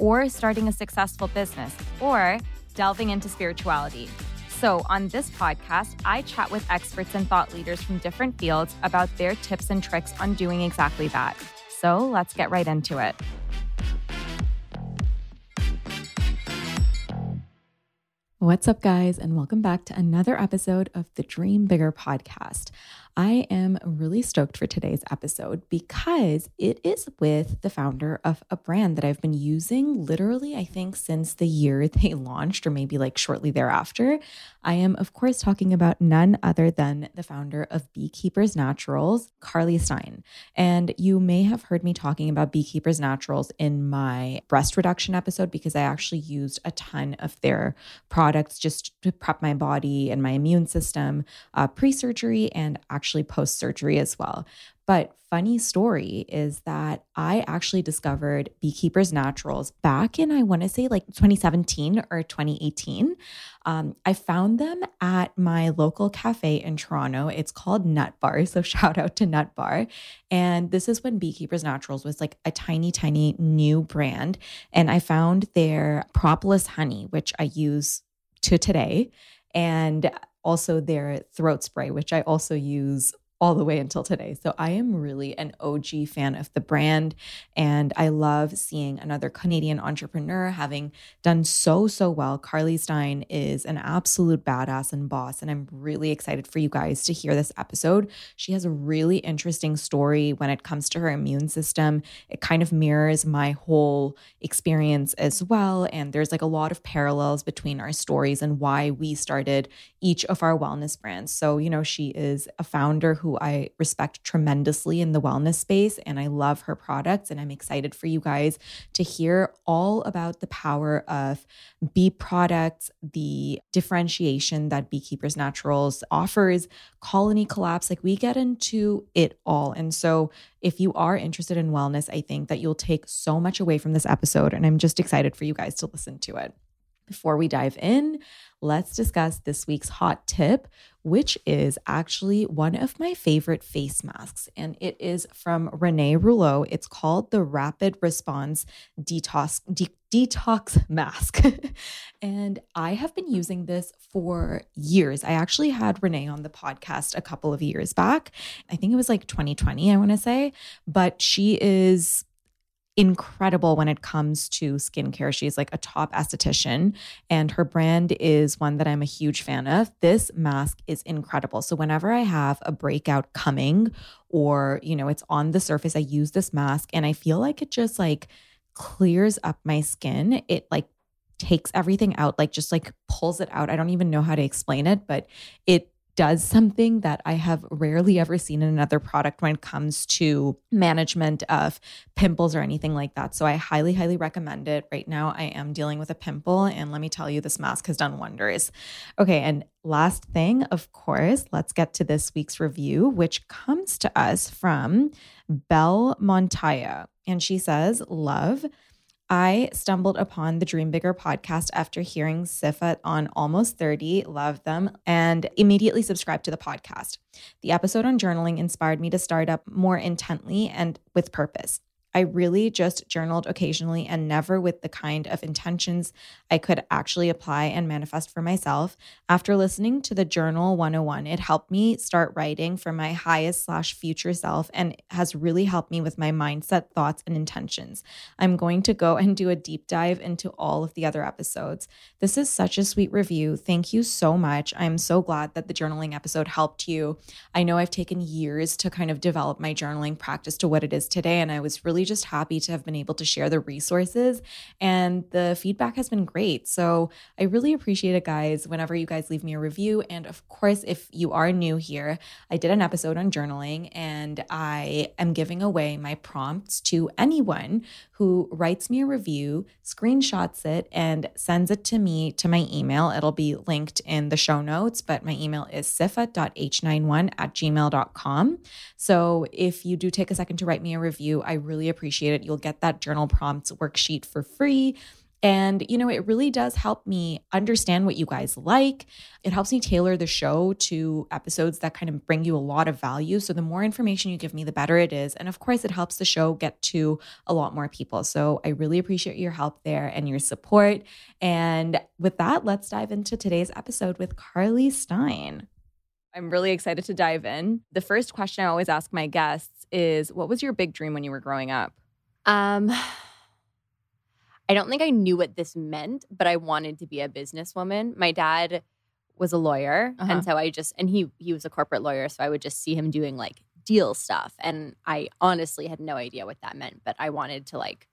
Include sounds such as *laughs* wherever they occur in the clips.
or starting a successful business, or delving into spirituality. So, on this podcast, I chat with experts and thought leaders from different fields about their tips and tricks on doing exactly that. So, let's get right into it. What's up, guys, and welcome back to another episode of the Dream Bigger podcast. I am really stoked for today's episode because it is with the founder of a brand that I've been using literally, I think, since the year *laughs* they launched, or maybe like shortly thereafter. I am, of course, talking about none other than the founder of Beekeeper's Naturals, Carly Stein. And you may have heard me talking about Beekeeper's Naturals in my breast reduction episode because I actually used a ton of their products just to prep my body and my immune system uh, pre surgery and actually actually post surgery as well. But funny story is that I actually discovered Beekeeper's Naturals back in, I want to say like 2017 or 2018. Um, I found them at my local cafe in Toronto. It's called Nut Bar. So *laughs* shout out to Nut Bar. And this is when Beekeeper's Naturals was like a tiny, tiny new brand. And I found their propolis honey, which I use to today. And also their throat spray, which I also use all the way until today. So I am really an OG fan of the brand. And I love seeing another Canadian entrepreneur having done so, so well. Carly Stein is an absolute badass and boss. And I'm really excited for you guys to hear this episode. She has a really interesting story when it comes to her immune system. It kind of mirrors my whole experience as well. And there's like a lot of parallels between our stories and why we started each of our wellness brands. So, you know, she is a founder who who I respect tremendously in the wellness space, and I love her products. And I'm excited for you guys to hear all about the power of bee products, the differentiation that Beekeeper's Naturals offers, colony collapse. Like we get into it all. And so, if you are interested in wellness, I think that you'll take so much away from this episode. And I'm just excited for you guys to listen to it. Before we dive in, let's discuss this week's hot tip, which is actually one of my favorite face masks. And it is from Renee Rouleau. It's called the Rapid Response Detox, De- Detox Mask. *laughs* and I have been using this for years. I actually had Renee on the podcast a couple of years back. I think it was like 2020, I want to say. But she is incredible when it comes to skincare. She's like a top esthetician, and her brand is one that I'm a huge fan of. This mask is incredible. So, whenever I have a breakout coming or, you know, it's on the surface, I use this mask and I feel like it just like clears up my skin. It like takes everything out, like just like pulls it out. I don't even know how to explain it, but it does something that I have rarely ever seen in another product when it comes to management of pimples or anything like that. So I highly, highly recommend it. Right now, I am dealing with a pimple, and let me tell you, this mask has done wonders. Okay, and last thing, of course, let's get to this week's review, which comes to us from Belle Montaya. And she says, Love. I stumbled upon the Dream Bigger podcast after hearing Siffat on Almost 30, loved them, and immediately subscribed to the podcast. The episode on journaling inspired me to start up more intently and with purpose. I really just journaled occasionally and never with the kind of intentions I could actually apply and manifest for myself. After listening to the Journal 101, it helped me start writing for my highest slash future self and has really helped me with my mindset, thoughts, and intentions. I'm going to go and do a deep dive into all of the other episodes. This is such a sweet review. Thank you so much. I'm so glad that the journaling episode helped you. I know I've taken years to kind of develop my journaling practice to what it is today, and I was really just happy to have been able to share the resources and the feedback has been great. So I really appreciate it, guys, whenever you guys leave me a review. And of course, if you are new here, I did an episode on journaling and I am giving away my prompts to anyone who writes me a review, screenshots it, and sends it to me to my email. It'll be linked in the show notes, but my email is siffat.h91 at gmail.com. So if you do take a second to write me a review, I really appreciate it. You'll get that journal prompts worksheet for free. And, you know, it really does help me understand what you guys like. It helps me tailor the show to episodes that kind of bring you a lot of value. So, the more information you give me, the better it is. And of course, it helps the show get to a lot more people. So, I really appreciate your help there and your support. And with that, let's dive into today's episode with Carly Stein. I'm really excited to dive in. The first question I always ask my guests is What was your big dream when you were growing up? Um, *sighs* I don't think I knew what this meant, but I wanted to be a businesswoman. My dad was a lawyer, Uh-huh. and so I just and he he was a corporate lawyer, so I would just see him doing like deal stuff, and I honestly had no idea what that meant, but I wanted to like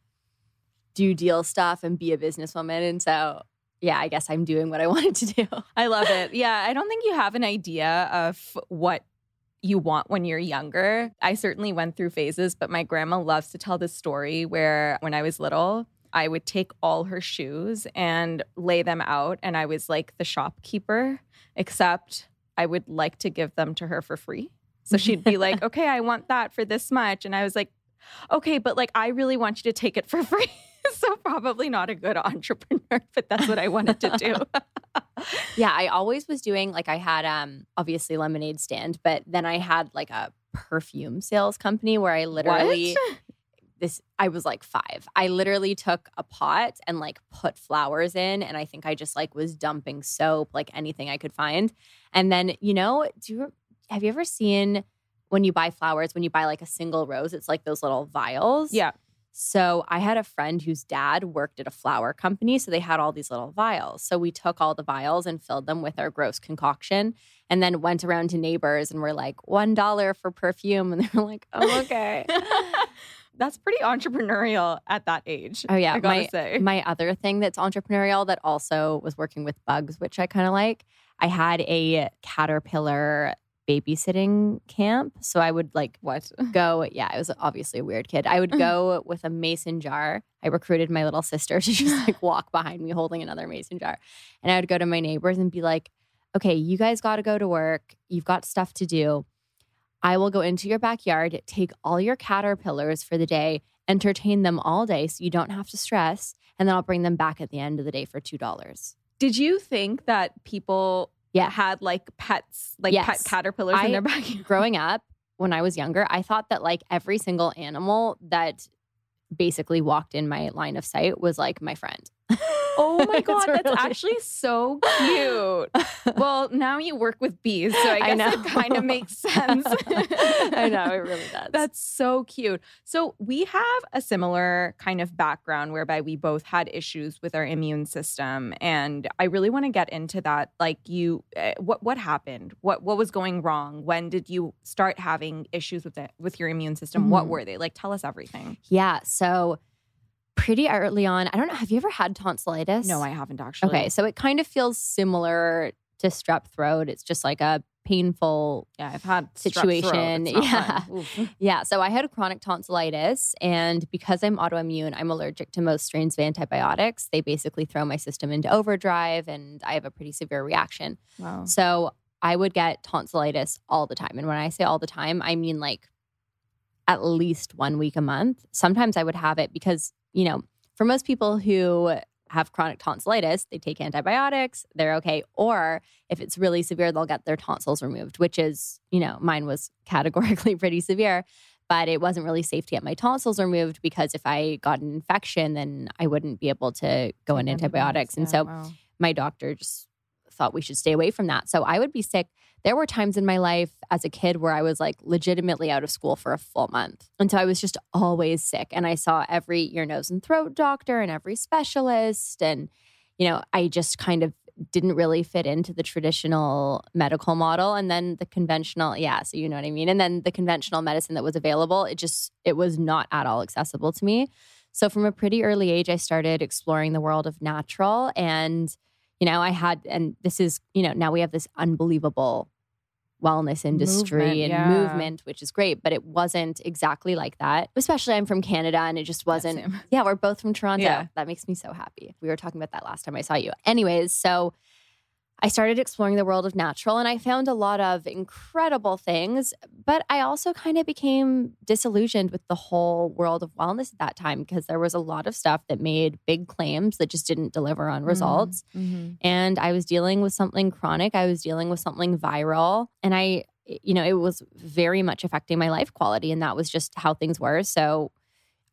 do deal stuff and be a businesswoman, and so yeah, I guess I'm doing what I *laughs* wanted to do. I love it. Yeah, I don't think you have an idea of what you want when you're younger. I certainly went through phases, but my grandma loves to tell this story where when I was little, I would take all her shoes and lay them out, and I was like the shopkeeper, except I would like to give them to her for free. So *laughs* she'd be like, okay, I want that for this much. And I was like, okay, but like, I really want you to take it for *laughs* free. *laughs* so probably not a good entrepreneur, *laughs* but that's what I wanted to do. *laughs* yeah, I always was doing like I had um obviously lemonade stand, but then I had like a perfume sales company where I literally this I was like 5. I literally took a pot and like put flowers in and I think I just like was dumping soap like anything I could find. And then, you know, do you have you ever seen when you buy flowers when you buy like a single rose, it's like those little vials? Yeah. So I had a friend whose dad worked at a flower company. So they had all these little vials. So we took all the vials and filled them with our gross concoction and then went around to neighbors and were like, $1 for perfume. *laughs* And they were like, oh, okay. *laughs* That's pretty entrepreneurial at that age. Oh, yeah. I gotta my, say. my other thing that's entrepreneurial that also was working with bugs, which I kind of like, I had a caterpillar babysitting camp. So I would like what? *laughs* go. Yeah, I was obviously a weird kid. I would mm. go with a mason jar. I recruited my little sister *laughs* to just like *laughs* walk behind me holding another mason jar. And I would go to my neighbors and be like, okay, you guys got to go to work. You've got stuff to do. I will go into your backyard, take all your caterpillars for the day, entertain them all day so you don't have to stress. And then I'll bring them back at the end of the day for $2. Did you think that people Yeah. had like pets, like Yes. pet caterpillars I- in their *laughs* backyard? growing up when I was younger, I thought that like every single animal that basically walked in my line of sight was like my friend. Oh my *laughs* god, that's really- actually so cute. *laughs* well, now you work with bees, so I I guess it kind of makes *laughs* sense. I know, it really does. That's so cute. So we have a similar kind of background whereby we both had issues with our immune system, and I really want to get into that. Like you, uh, what what happened? What what was going wrong? When did you start having issues with it with your immune system? What Mhm. were they? Like, tell us everything. yeah. So pretty early on, I don't know. Have you ever had tonsillitis? No, I haven't actually. Okay, so it kind of feels similar to strep throat. It's just like a painful Yeah, I've had. Situation, yeah. *laughs* Yeah, so I had a chronic tonsillitis, and because I'm autoimmune, I'm allergic to most strains of antibiotics. They basically throw my system into overdrive, and I have a pretty severe reaction. Wow. So I would get tonsillitis all the time. And when I say all the time, I mean like at least one week a month. Sometimes I would have it because, you know, for most people who have chronic tonsillitis, they take antibiotics, they're okay. Or if it's really severe, they'll get their tonsils removed, which is, you know, mine was *laughs* categorically pretty severe, but it wasn't really safe to get my tonsils removed because if I got an infection, then I wouldn't be able to go on antibiotics. And so wow. my doctor just thought we should stay away from that. So I would be sick. There were times in my life as a kid where I was like legitimately out of school for a full month. And so I was just always sick. And I saw every ear, nose, and throat doctor and every specialist. And, you know, I just kind of didn't really fit into the traditional medical model. And then the conventional, yeah, so you know what I mean. And then the conventional medicine that was available, it just, it was not at all accessible to me. So from a pretty early age, I started exploring the world of natural. And, you know, I had, and this is, you know, now we have this unbelievable wellness industry Movement, and yeah. movement, which is great, but it wasn't exactly like that. Especially I'm from Canada and it just wasn't. same. Yeah, we're both from Toronto. Yeah. That makes me so happy. We were talking about that last time I saw you. Anyways, so I started exploring the world of natural and I found a lot of incredible things, but I also kind of became disillusioned with the whole world of wellness at that time because there was a lot of stuff that made big claims that just didn't deliver on results. Mhm. And I was dealing with something chronic, I was dealing with something viral, and I, you know, it was very much affecting my life quality. And that was just how things were. So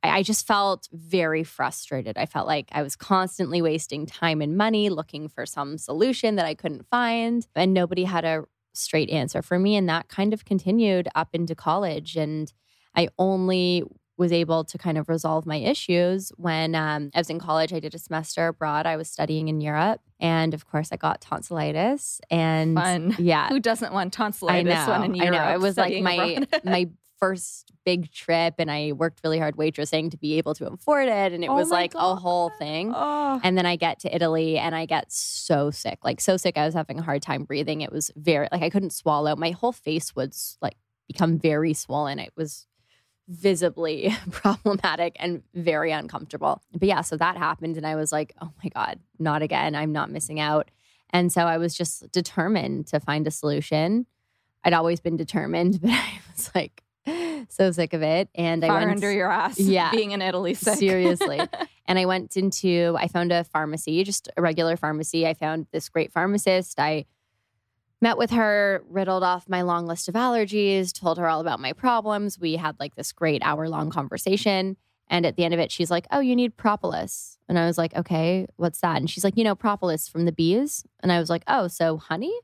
I just felt very frustrated. I felt like I was constantly wasting time and money looking for some solution that I couldn't find, and nobody had a straight answer for me. And that kind of continued up into college. And I only was able to kind of resolve my issues when um, I was in college. I did a semester abroad. I was studying in Europe. And of course, I got tonsillitis. And Fun. yeah, Who doesn't want tonsillitis I know. when in I know. It was like my *laughs* my first big trip, and I worked really hard waitressing to be able to afford it, and it Oh was like a whole thing. Oh. And then I get to Italy, and I get so sick, like so sick. I was having a hard time breathing. It was very like I couldn't swallow. My whole face would like become very swollen. It was visibly *laughs* problematic and very uncomfortable. But yeah, so that happened, and I was like, oh my god, not again. I'm not missing out. And so I was just determined to find a solution. I'd always been determined, *laughs* but I was like *laughs* so sick of it. And I Far went under your ass. Yeah. Being in Italy sick. Seriously. *laughs* and I went into, I found a pharmacy, just a regular pharmacy. I found this great pharmacist. I met with her, riddled off my long list of allergies, told her all about my problems. We had like this great hour long conversation. And at the end of it, she's like, Oh, you need propolis. And I was like, Okay, what's that? And she's like, You know, propolis from the bees. And I was like, Oh, so honey?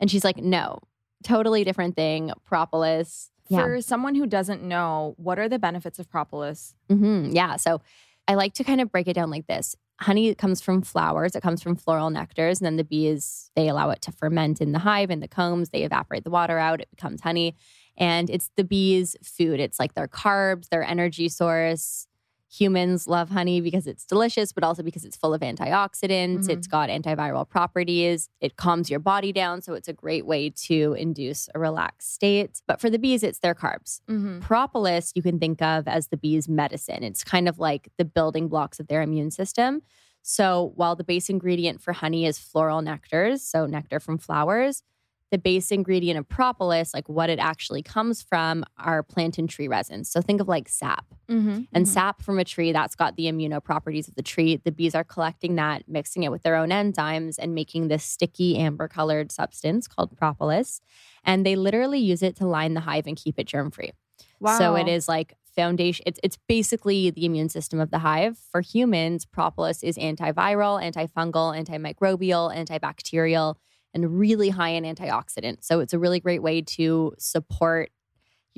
And she's like, No, totally different thing. Propolis. Yeah. For someone who doesn't know, what are the benefits of propolis? hmm Yeah. So I like to kind of break it down like this. Honey comes from flowers, it comes from floral nectars, and then the bees, they allow it to ferment in the hive, in the combs, they evaporate the water out, it becomes honey. And it's the bees' food. It's like their carbs, their energy source. Humans love honey because it's delicious, but also because it's full of antioxidants. Mhm. It's got antiviral properties. It calms your body down. So it's a great way to induce a relaxed state. But for the bees, it's their carbs. Mm-hmm. Propolis, you can think of as the bee's medicine. It's kind of like the building blocks of their immune system. So, while the base ingredient for honey is floral nectars, so nectar from flowers, the base ingredient of propolis, like what it actually comes from, are plant and tree resins. So, think of like sap. Mm-hmm. And sap from a tree, that's got the immuno properties of the tree. The bees are collecting that, mixing it with their own enzymes, and making this sticky amber colored substance called propolis. And they literally use it to line the hive and keep it germ free. Wow. So it is like foundation. It's it's basically the immune system of the hive. For humans, propolis is antiviral, antifungal, antimicrobial, antibacterial, and really high in antioxidants. So it's a really great way to support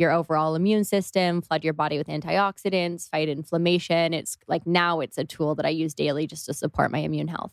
your overall immune system, flood your body with antioxidants, fight inflammation. It's like now it's a tool that I use daily just to support my immune health.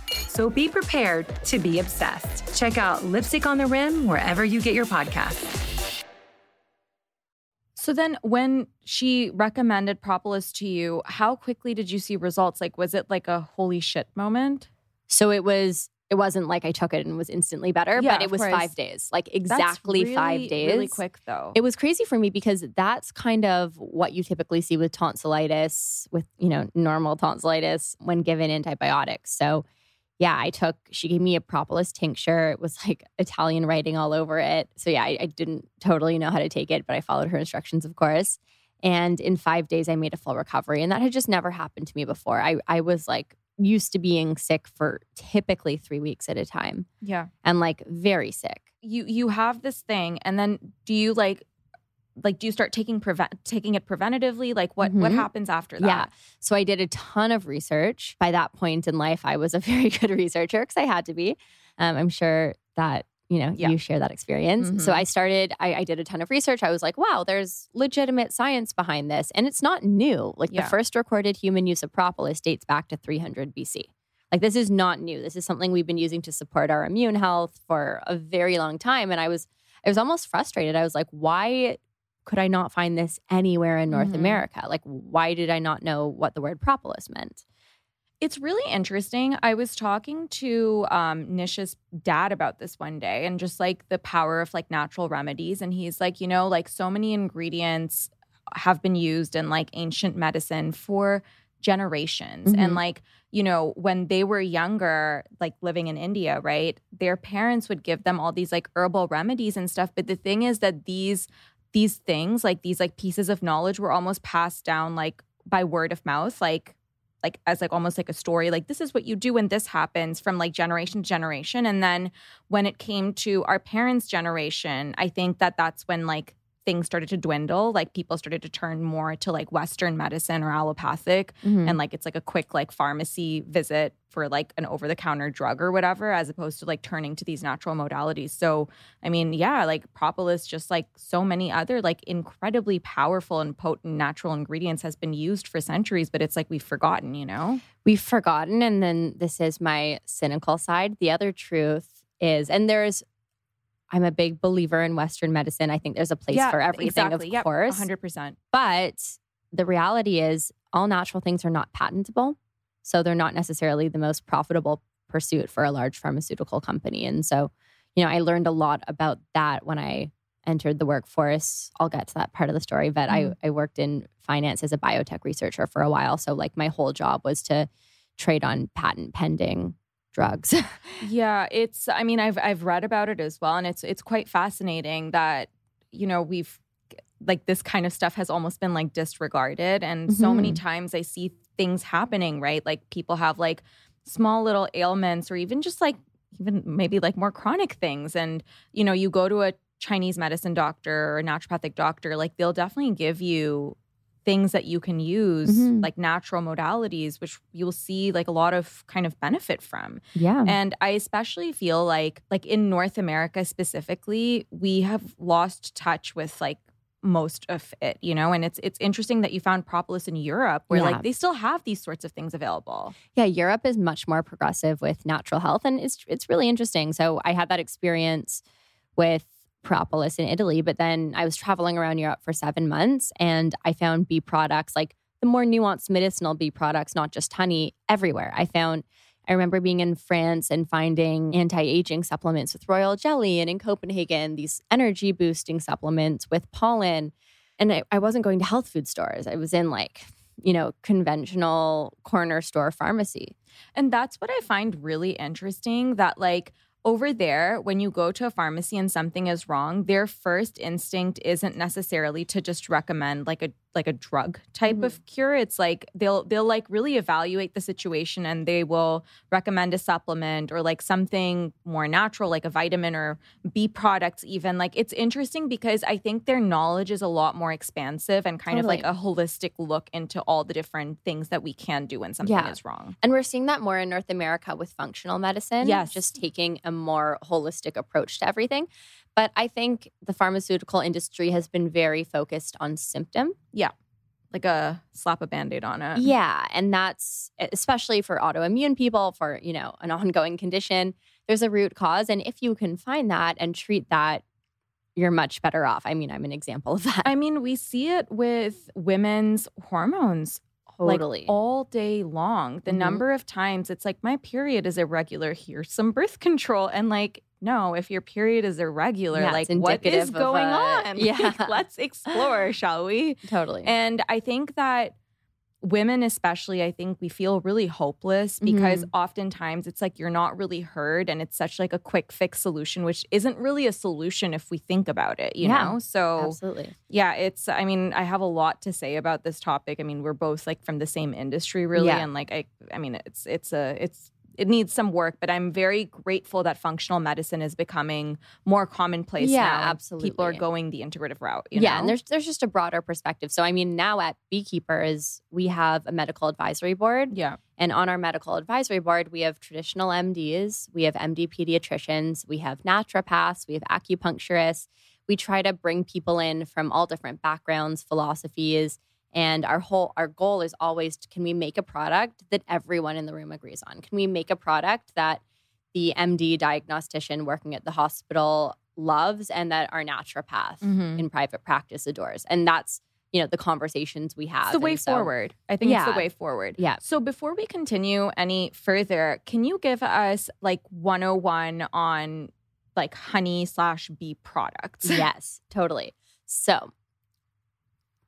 So be prepared to be obsessed. Check out Lipstick on the Rim wherever you get your podcasts. So then when she recommended propolis to you, how quickly did you see results? Like was it like a holy shit moment? So it was it wasn't like I took it and was instantly better, Yeah, but it was course. 5 days. Like That's exactly really, 5 days. Really quick though. It was crazy for me because that's kind of what you typically see with tonsillitis, with, you know, normal tonsillitis when given antibiotics. So, yeah, I took, she gave me a propolis tincture. It was *laughs* like Italian writing all over it. So, yeah, I, I didn't totally know how to take it, but I followed her instructions, of course. And in five days, I made a full recovery. And that had just never happened to me before. I, I was like used to being sick for typically three weeks at a time yeah. and like very sick. You you have this thing and then do you like like do you start taking prevent taking it preventatively? Like what what Mhm. happens after that? Yeah. So I did a ton of research. By that point in life, I was a *laughs* very good researcher because I had to be. Um, I'm sure that you know Yeah. you share that experience. So Mhm. I started. I, I did a ton of research. I was like, wow, there's legitimate science behind this, and it's not new. Like Yeah. the first recorded human use of propolis dates back to 300 BC. Like this is not new. This is something we've been using to support our immune health for a very long time. And I was, I was almost frustrated. I was like, why could I not find this anywhere in North Mhm. America? Like, why did I not know what the word propolis meant? It's really interesting. I was talking to um, Nisha's dad about this one day and just like the power of like natural remedies. And he's like, you know, like so many ingredients have been used in like ancient medicine for generations. Mhm. And like, you know, when they were younger, like living in India, right, their parents would give them all these like herbal remedies and stuff. But the thing is that these, these things, like these like pieces of knowledge were almost passed down like by word of mouth, like like as like almost like a story like this is what you do when this happens from like generation to generation. And then when it came to our parents generation i think that that's when like things started to dwindle like people started to turn more to like western medicine or allopathic Mm-hmm. and like it's like a quick like pharmacy visit for like an over the counter drug or whatever as opposed to like turning to these natural modalities so i mean yeah like propolis just like so many other like incredibly powerful and potent natural ingredients has been used for centuries but it's like we've forgotten you know We've forgotten. And then this is my cynical side. The other truth is, and there's, I'm a big believer in Western medicine. I think there's a place for everything, exactly. of Yep, course. 100% But the reality is, all natural things are not patentable. So they're not necessarily the most profitable pursuit for a large pharmaceutical company. And so, you know, I learned a lot about that when I entered the workforce. I'll get to that part of the story, but I, I worked in finance as a biotech researcher for a while. So, like, my whole job was to trade on patent pending drugs. *laughs* Yeah, it's I mean I've I've read about it as well and it's it's quite fascinating that you know we've like this kind of stuff has almost been like disregarded and so many Mhm. times I see things happening, right? Like people have like small little ailments or even just like even maybe like more chronic things and you know you go to a Chinese medicine doctor or a naturopathic doctor like they'll definitely give you things that you can use Mhm. like natural modalities which you'll see like a lot of kind of benefit from yeah. and I especially feel like like in North America specifically, we have lost touch with like most of it, you know, and it's it's interesting that you found propolis in Europe where Yeah. like they still have these sorts of things available. Yeah, Europe is much more progressive with natural health, and it's it's really interesting. So I had that experience with propolis in Italy, but then I was traveling around Europe for seven months, and I found bee products like the more nuanced medicinal bee products, not just honey, everywhere. I found. I remember being in France and finding anti-aging supplements with royal jelly, and in Copenhagen, these energy boosting supplements with pollen. And I, I wasn't going to health food stores. I was in like, you know, conventional corner store pharmacy. And that's what I find really interesting that like over there when you go to a pharmacy and something is wrong, their first instinct isn't necessarily to just recommend like a like a drug type mm-hmm. of cure. It's like they'll they'll like really evaluate the situation and they will recommend a supplement or like something more natural like a vitamin or bee products even. Like it's interesting because I think their knowledge is a lot more expansive and kind of like a holistic look into all the different things that we can do when something Yeah. is wrong. And we're seeing that more in North America with functional medicine. Yes. Just taking a more holistic approach to everything. But I think the pharmaceutical industry has been very focused on symptom. Yeah. Like a slap a band-aid on it. Yeah. And that's especially for autoimmune people, for, you know, an ongoing condition. There's a root cause. And if you can find that and treat that you're much better off. I mean, I'm an example of that. I mean, we see it with women's hormones totally. like all day long. The Mhm. number of times it's like my period is irregular. Here's some birth control, and like no, if your period is irregular, Yeah, like what is going a- on? *laughs* yeah. Like, let's explore, shall we? totally. And I think that women, especially, I think we feel really hopeless because mm-hmm. oftentimes it's like you're not really heard and it's such like a quick fix solution, which isn't really a solution if we think about it, you Yeah, know? So Absolutely. yeah, it's I mean, I have a lot to say about this topic. I mean, we're both like from the same industry really Yeah. and like I I mean, it's it's a it's it needs some work, but I'm very grateful that functional medicine is becoming more commonplace Yeah, now. and People are going the integrative route, you yeah, know? and there's there's just a broader perspective. So I mean, now at Beekeepers, we have a medical advisory board. yeah. And on our medical advisory board, we have traditional MDs, we have MD pediatricians, we have naturopaths, we have acupuncturists. We try to bring people in from all different backgrounds, philosophies, and our whole our goal is always can we make a product that everyone in the room agrees on? Can we make a product that the MD diagnostician working at the hospital loves and that our naturopath Mhm. in private practice adores? And that's you know the conversations we have. It's the way so- forward. I think it's Yeah. the way forward. Yeah. So before we continue any further, can you give us like 101 on like honey slash bee products? yes, totally. So,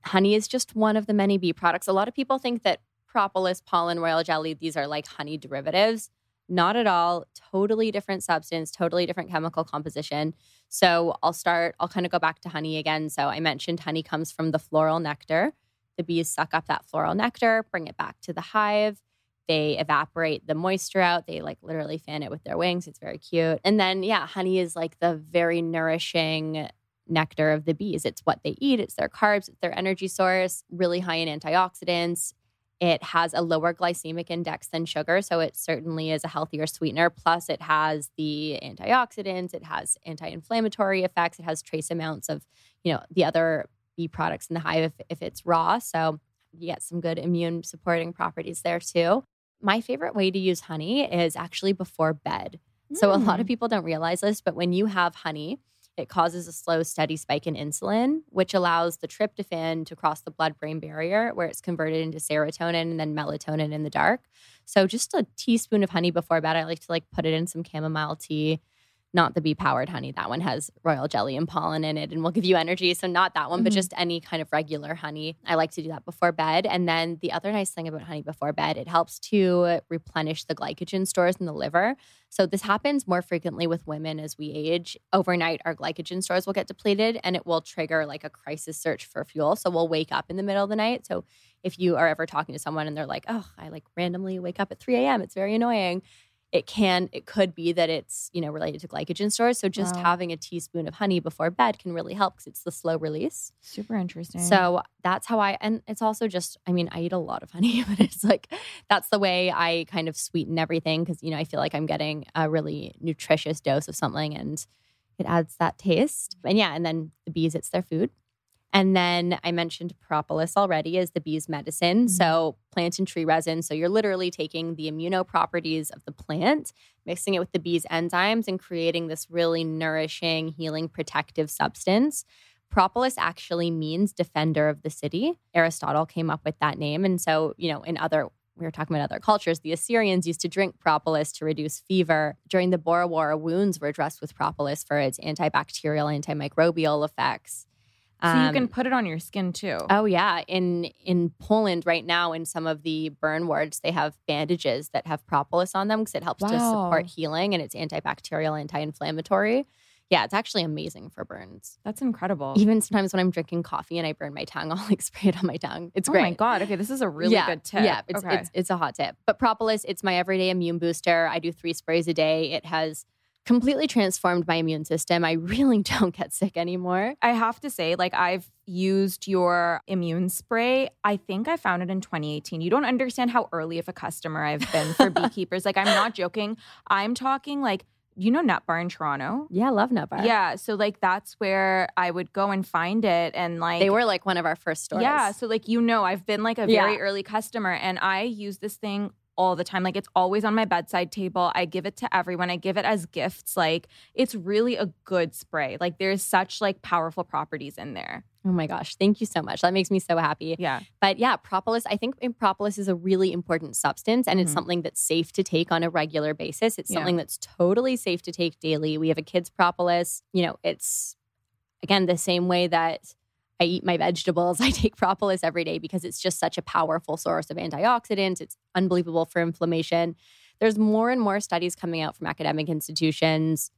honey is just one of the many bee products. A lot of people think that propolis, pollen, royal jelly, these are like honey derivatives. Not at all. Totally different substance, totally different chemical composition. So, I'll start, I'll kind of go back to honey again. So, I mentioned honey comes from the floral nectar. The bees suck up that floral nectar, bring it back to the hive. They evaporate the moisture out. They like literally fan it with their wings. It's very cute. And then, yeah, honey is like the very nourishing nectar of the bees. It's what they eat, it's their carbs, it's their energy source, really high in antioxidants. It has a lower glycemic index than sugar, so it certainly is a healthier sweetener. Plus, it has the antioxidants, it has anti-inflammatory effects, it has trace amounts of, you know, the other bee products in the hive if, if it's raw. So you get some good immune supporting properties there too. My favorite way to use honey is actually before bed. So a lot of mm. people don't realize this, but when you have honey, it causes a slow, steady spike in insulin, which allows the tryptophan to cross the blood brain barrier where it's converted into serotonin and then melatonin in the dark. So just a teaspoon of honey before bed. I like to like put it in some chamomile tea. Not the bee powered honey. That one has royal jelly and pollen in it and will give you energy. So, not that one, but Mhm. just any kind of regular honey. I like to do that before bed. And then the other nice thing about honey before bed, it helps to replenish the glycogen stores in the liver. So, this happens more frequently with women as we age. Overnight, our glycogen stores will get depleted and it will trigger like a crisis search for fuel. So, we'll wake up in the middle of the night. So, if you are ever talking to someone and they're like, oh, I like randomly wake up at 3 a.m., it's very annoying it can it could be that it's you know related to glycogen stores so just Wow. having a teaspoon of honey before bed can really help because it's the slow release Super interesting. so that's how i and it's also just i mean i eat a lot of honey *laughs* but it's like that's the way i kind of sweeten everything because you know i feel like i'm getting a really nutritious dose of something and it adds that taste and yeah and then the bees it's their food and then I mentioned propolis already as the bee's medicine. Mm-hmm. So, plant and tree resin. So, you're literally taking the immuno properties of the plant, mixing it with the bee's enzymes, and creating this really nourishing, healing, protective substance. Propolis actually means defender of the city. Aristotle came up with that name. And so, you know, in other we were talking about other cultures. The Assyrians used to drink propolis to reduce fever. During the Boer War, wounds were dressed with propolis for its antibacterial, antimicrobial effects. So you Um, can put it on your skin too. Oh yeah, in in Poland right now, in some of the burn wards, they have bandages that have propolis on them because it helps to support healing and it's antibacterial, anti-inflammatory. Yeah, it's actually amazing for burns. That's incredible. Even sometimes when I'm drinking coffee and I burn my tongue, *laughs* I'll like spray it on my tongue. It's great. oh my god. Okay, this is a really yeah, good tip. Yeah, it's, okay. it's it's a hot tip. But propolis, it's my everyday immune booster. I do three sprays a day. It has completely transformed my immune system. I really *laughs* don't get sick anymore. I have to say, like, I've used your immune spray. I think I found it in 2018. You don't understand how early of a customer I've been for *laughs* beekeepers. Like, I'm not joking. I'm talking like, you know, Nut Bar in Toronto? Yeah, I love Nut Bar. Yeah. So, like, that's where I would go and find it. And, like, they were like one of our first stores. Yeah. So, like, you know, I've been like a very Yeah. early customer and I use this thing all the time. Like it's always on my bedside table. I give it to everyone. I give it as gifts. Like it's really a good spray. Like there's such like powerful properties in there. Oh my gosh, thank you so much. That makes me so happy. Yeah. But yeah, propolis, I think propolis is a really important substance and it's Mhm. something that's safe to take on a regular basis. It's Yeah. something that's totally safe to take daily. We have a kids propolis. You know, it's again the same way that I eat my vegetables, *laughs* I take propolis every day because it's just such a powerful source of antioxidants. It's unbelievable for inflammation. There's more and more studies coming out from academic institutions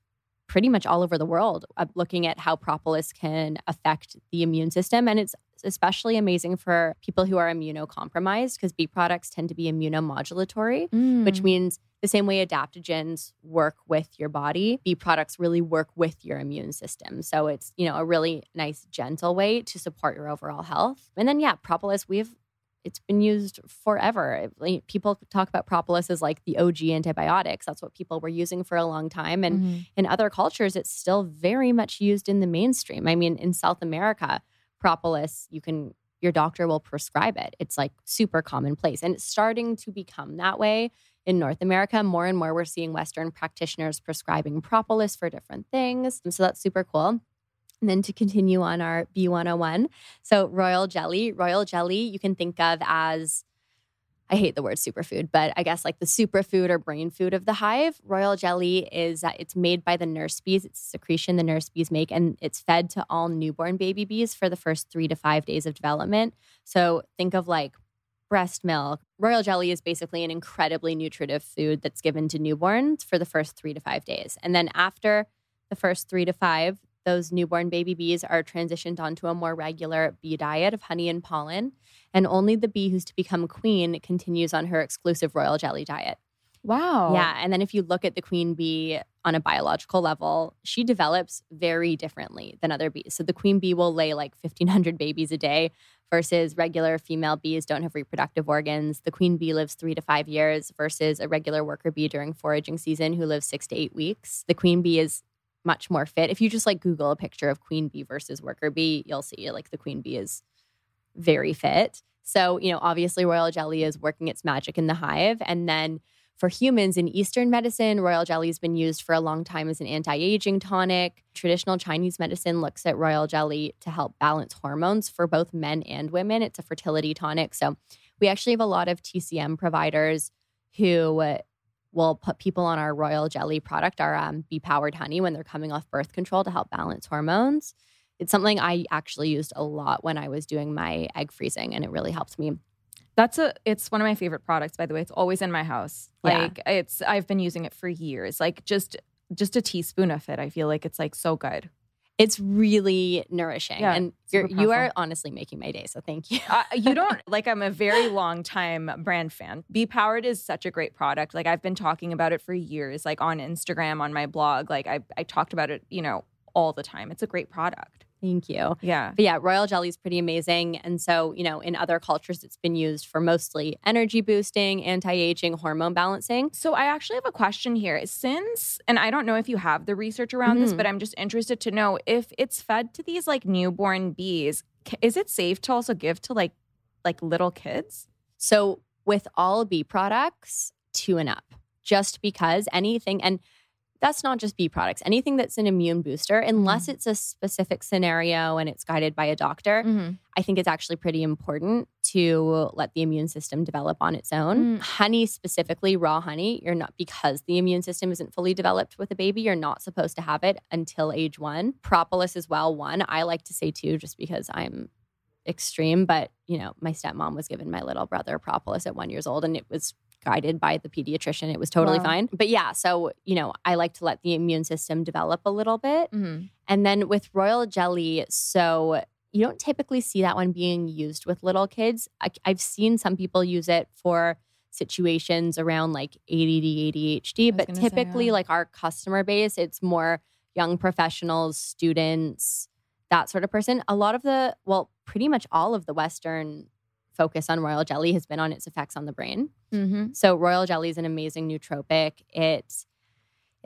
pretty much all over the world uh, looking at how propolis can affect the immune system. And it's especially amazing for people who are immunocompromised because bee products tend to be immunomodulatory, which Mm. means the same way adaptogens work with your body, bee products really work with your immune system. So it's, you know, a really nice, gentle way to support your overall health. And then, yeah, propolis, we've it's been used forever. People talk about propolis as like the OG antibiotics. That's what people were using for a long time. And Mhm. in other cultures, it's still very much used in the mainstream. I mean, in South America, propolis, you can, your doctor will prescribe it. It's like super commonplace. And it's starting to become that way in North America. More and more, we're seeing Western practitioners prescribing propolis for different things. And so that's super cool. And then to continue on our B101. So, royal jelly. Royal jelly, you can think of as I hate the word superfood, but I guess like the superfood or brain food of the hive. Royal jelly is it's made by the nurse bees. It's secretion the nurse bees make, and it's fed to all newborn baby bees for the first three to five days of development. So think of like breast milk. Royal jelly is basically an incredibly nutritive food that's given to newborns for the first three to five days. And then after the first three to five, those newborn baby bees are transitioned onto a more regular bee diet of honey and pollen. And only the bee who's to become queen continues on her exclusive royal jelly diet. Wow. Yeah. And then if you look at the queen bee on a biological level, she develops very differently than other bees. So the queen bee will lay like 1,500 babies a day versus regular female bees don't have reproductive organs. The queen bee lives three to five years versus a regular worker bee during foraging season who lives six to eight weeks. The queen bee is much more fit. If you just like Google a picture of queen bee versus worker bee, you'll see like the queen bee is very fit. So, you know, obviously royal jelly is working its magic in the hive. And then for humans in Eastern medicine, royal jelly has been used for a long time as an anti aging tonic. Traditional Chinese medicine looks at royal jelly to help balance hormones for both men and women. It's a fertility tonic. So we actually have a lot of TCM providers who will put people on our royal jelly product, our um, bee powered honey, when they're coming off birth control to help balance hormones. It's something I actually used a lot when I was doing my egg freezing, and it really helped me. That's a it's one of my favorite products by the way. It's always in my house. Yeah. Like it's I've been using it for years. Like just just a teaspoon of it. I feel like it's like so good. It's really nourishing, Yeah, and you're, you are honestly making my day. So thank you. Uh, you *laughs* don't like I'm a very long time brand fan. Be Powered is such a great product. Like I've been talking about it for years like on Instagram, on my blog. Like I I talked about it, you know, all the time. It's a great product. Thank you. Yeah. But yeah, royal jelly is pretty amazing. And so, you know, in other cultures, it's been used for mostly energy boosting, anti aging, hormone balancing. So I actually have a question here. Since, and I don't know if you have the research around this, Mhm. but I'm just interested to know if it's fed to these like newborn bees, is it safe to also give to like like little kids? So, with all bee products, two and up, just because anything, and that's not just bee products, anything that's an immune booster, unless it's a specific scenario and it's guided by a doctor, I think it's actually pretty important to let the immune system develop on its own. Mm. Honey, specifically raw honey, you're not because the immune system isn't fully developed with a baby, you're not supposed to have it until age one. Propolis as well, one. I like to say two just because I'm extreme, but you know, my stepmom was given my little brother propolis at one years old and it was guided by the pediatrician. It was totally Wow. fine. But yeah, so, you know, I like to let the immune system develop a little bit. Mm-hmm. And then with royal jelly, so you don't typically see that one being used with little kids. I, I've seen some people use it for situations around like ADD, ADHD, but gonna say, typically, yeah. like our customer base, it's more young professionals, students, that sort of person. A lot of the, well, pretty much all of the Western focus on royal jelly has been on its effects on the brain. Mm-hmm. So royal jelly is an amazing nootropic. It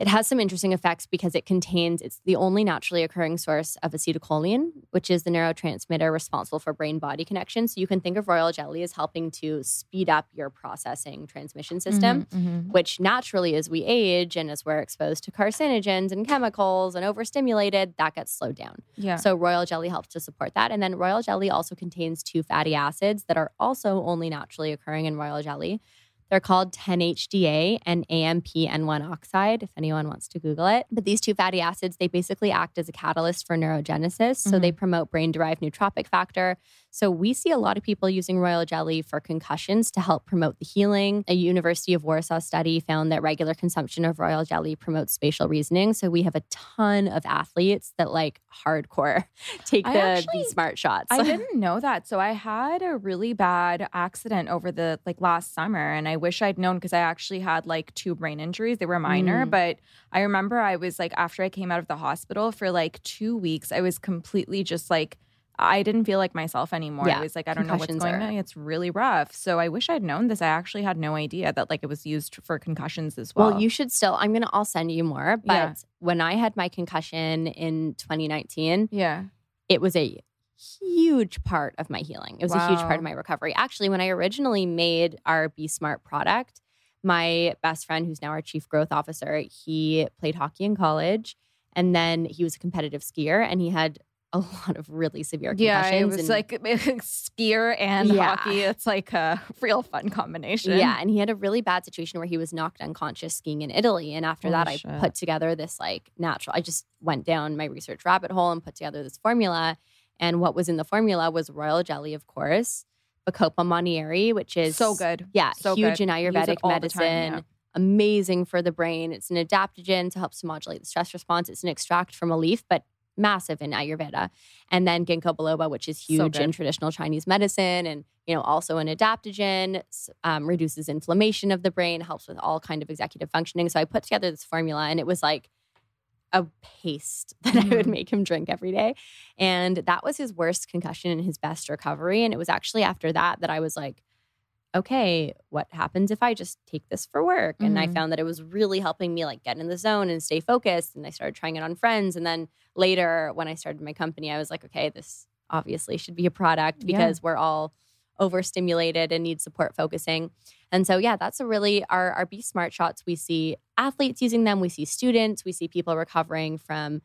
It has some interesting effects because it contains, it's the only naturally occurring source of acetylcholine, which is the neurotransmitter responsible for brain body connection. So you can think of royal jelly as helping to speed up your processing transmission system, Mm-hmm, which naturally, as we age and as we're exposed to carcinogens and chemicals and overstimulated, that gets slowed down. Yeah. So royal jelly helps to support that. And then royal jelly also contains two fatty acids that are also only naturally occurring in royal jelly. They're called 10-HDA and AMP-N1 oxide, if anyone wants to Google it. But these two fatty acids, they basically act as a catalyst for neurogenesis. So they mm-hmm. promote brain-derived nootropic factor. So we see a lot of people using royal jelly for concussions to help promote the healing. A University of Warsaw study found that regular consumption of royal jelly promotes spatial reasoning. So we have a ton of athletes that like hardcore *laughs* take I the actually- Smart shots. I *laughs* didn't know that. So I had a really bad accident over the like last summer and I wish I'd known because I actually had like two brain injuries. They were minor, Mm. but I remember I was like after I came out of the hospital for like 2 weeks, I was completely just like I didn't feel like myself anymore. Yeah, I was like, I don't know what's going are- on. It's really rough. So I wish I'd known this. I actually had no idea that like it was used for concussions as well. Well, you should still. I'm gonna. I'll send you more. But Yeah. when I had my concussion in 2019, yeah. it was a huge part of my healing. It was a huge part of my recovery. Actually, when I originally made our B.Smart product, my best friend, who's now our chief growth officer, he played hockey in college, and then he was a competitive skier, and he had a *laughs* lot of really severe Yeah, concussions. it was and- like *laughs* skier and Yeah. hockey. It's like a *laughs* real fun combination. Yeah, and he had a really bad situation where he was knocked unconscious skiing in Italy. And after that, I put together this like natural. I just went down my research rabbit hole and put together this formula. And what was in the formula was royal jelly, of course, Bacopa monnieri, which is so good. Yeah, So huge good. in Ayurvedic medicine. time, yeah. Amazing for the brain. It's an adaptogen to help to modulate the stress response. It's an extract from a leaf, but massive in Ayurveda. And then ginkgo biloba, which is So huge in traditional Chinese medicine, and you know also an adaptogen, um, reduces inflammation of the brain, helps with all kind of executive functioning. So I put together this formula, and it was like a paste *laughs* that I would Mhm. make him drink every day. And that was his worst concussion and his best recovery. And it was actually after that that I was like, okay, what happens if I just take this for work? And I Mhm. found that it was really helping me like get in the zone and stay focused. And I started trying it on friends. And then later, when I started my company, I was like, okay, this obviously should be a product Yeah. because we're all overstimulated and need support focusing. And so, yeah, that's a really our our B.Smart shots. We see athletes using them. We see students. We see people recovering from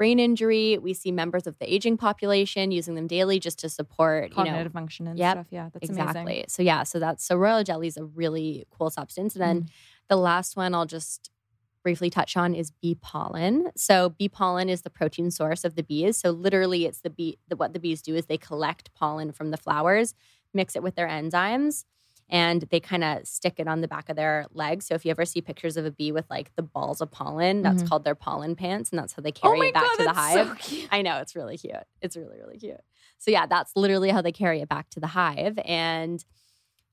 brain injury. We see members of the aging population using them daily just to support, you know, Cognitive function and Yep, stuff. Yeah, that's exactly. amazing. So yeah, so that's so royal jelly is a really cool substance. And then Mm. the last one I'll just briefly touch on is bee pollen. So bee pollen is the protein source of the bees. So literally, it's the bee. The, what the bees do is they collect pollen from the flowers, mix it with their enzymes. And they kind of stick it on the back of their legs. So if you ever see pictures of a bee with like the balls of pollen, that's Mhm. called their pollen pants, and that's how they Oh carry my it back god, to the hive. so cute. I know it's really cute. It's really really cute. So yeah, that's literally how they carry it back to the hive and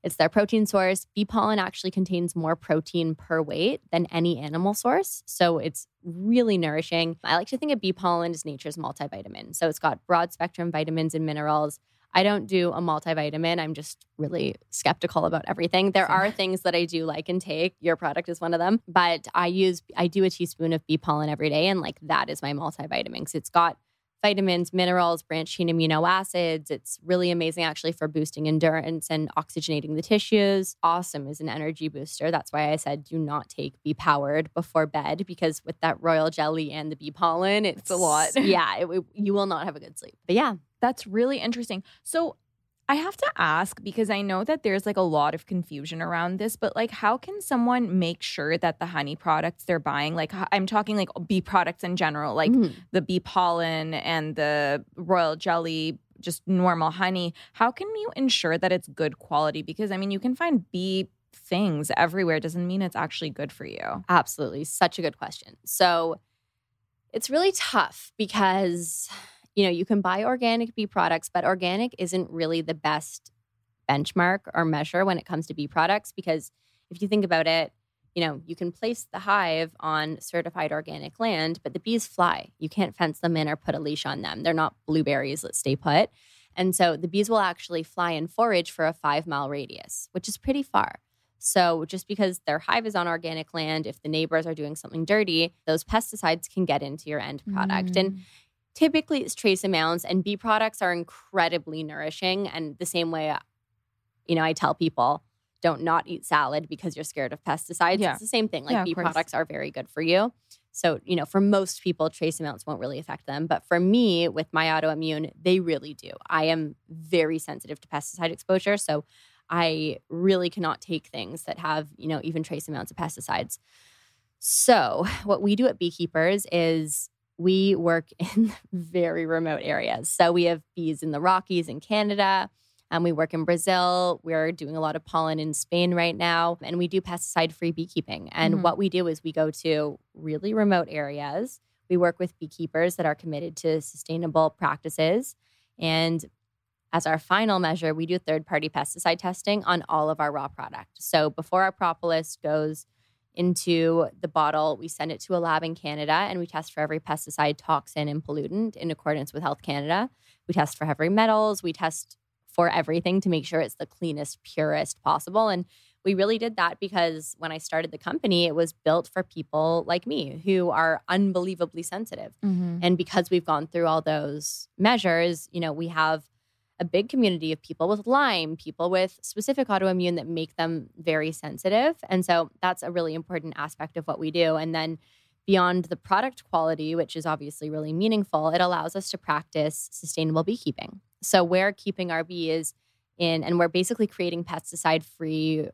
it's their protein source. Bee pollen actually contains more protein per weight than any animal source. So it's really nourishing. I like to think of bee pollen as nature's multivitamin. So it's got broad spectrum vitamins and minerals. I don't do a multivitamin. I'm just really skeptical about everything. There are things that I do like and take. Your product is one of them. But I use I do a teaspoon of bee pollen every day and like that is my multivitamin. because it's got vitamins, minerals, branched chain amino acids. It's really amazing actually for boosting endurance and oxygenating the tissues. Awesome is an energy booster. That's why I said do not take B.Powered before bed because with that royal jelly and the bee pollen, it's, a lot. yeah, it, it- you will not have a good sleep. But yeah, That's really interesting. So I have to ask because I know that there's like a lot of confusion around this, but like, how can someone make sure that the honey products they're buying, like, I'm talking like bee products in general, like Mhm. the bee pollen and the royal jelly, just normal honey, how can you ensure that it's good quality? Because I mean, you can find bee things everywhere, doesn't mean it's actually good for you. Absolutely. Such a good question. So it's really tough because, you know, you can buy organic bee products, but organic isn't really the best benchmark or measure when it comes to bee products because if you think about it, you know, you can place the hive on certified organic land, but the bees fly. You can't fence them in or put a leash on them. They're not blueberries that stay put. And so the bees will actually fly and forage for a five mile radius, which is pretty far. So just because their hive is on organic land, if the neighbors are doing something dirty, those pesticides can get into your end product. Mm. And typically it's trace amounts and bee products are incredibly nourishing and the same way you know, I tell people don't not eat salad because you're scared of pesticides. Yeah. It's the same thing. Like Yeah, bee course. products are very good for you. So, you know, for most people, trace amounts won't really affect them. But for me, with my autoimmune, they really do. I am very sensitive to pesticide exposure. So I really cannot take things that have, you know, even trace amounts of pesticides. So, what we do at Beekeepers is we work *laughs* in very remote areas. So, we have bees in the Rockies in Canada. Um, we work in Brazil. We're doing a lot of pollen in Spain right now. And we do pesticide free beekeeping. And Mhm. what we do is we go to really remote areas. We work with beekeepers that are committed to sustainable practices. And as our final measure, we do third party pesticide testing on all of our raw product. So before our propolis goes into the bottle, we send it to a lab in Canada and we test for every pesticide, toxin, and pollutant in accordance with Health Canada. We test for heavy metals. We test for everything to make sure it's the cleanest, purest possible. And we really did that because when I started the company, it was built for people like me who are unbelievably sensitive. Mm-hmm. And because we've gone through all those measures, you know, we have a big community of people with Lyme, people with specific autoimmune that make them very sensitive. And so that's a really important aspect of what we do. And then beyond the product quality, which is obviously really meaningful, it allows us to practice sustainable beekeeping. So we're keeping our bees in, and we're basically creating pesticide free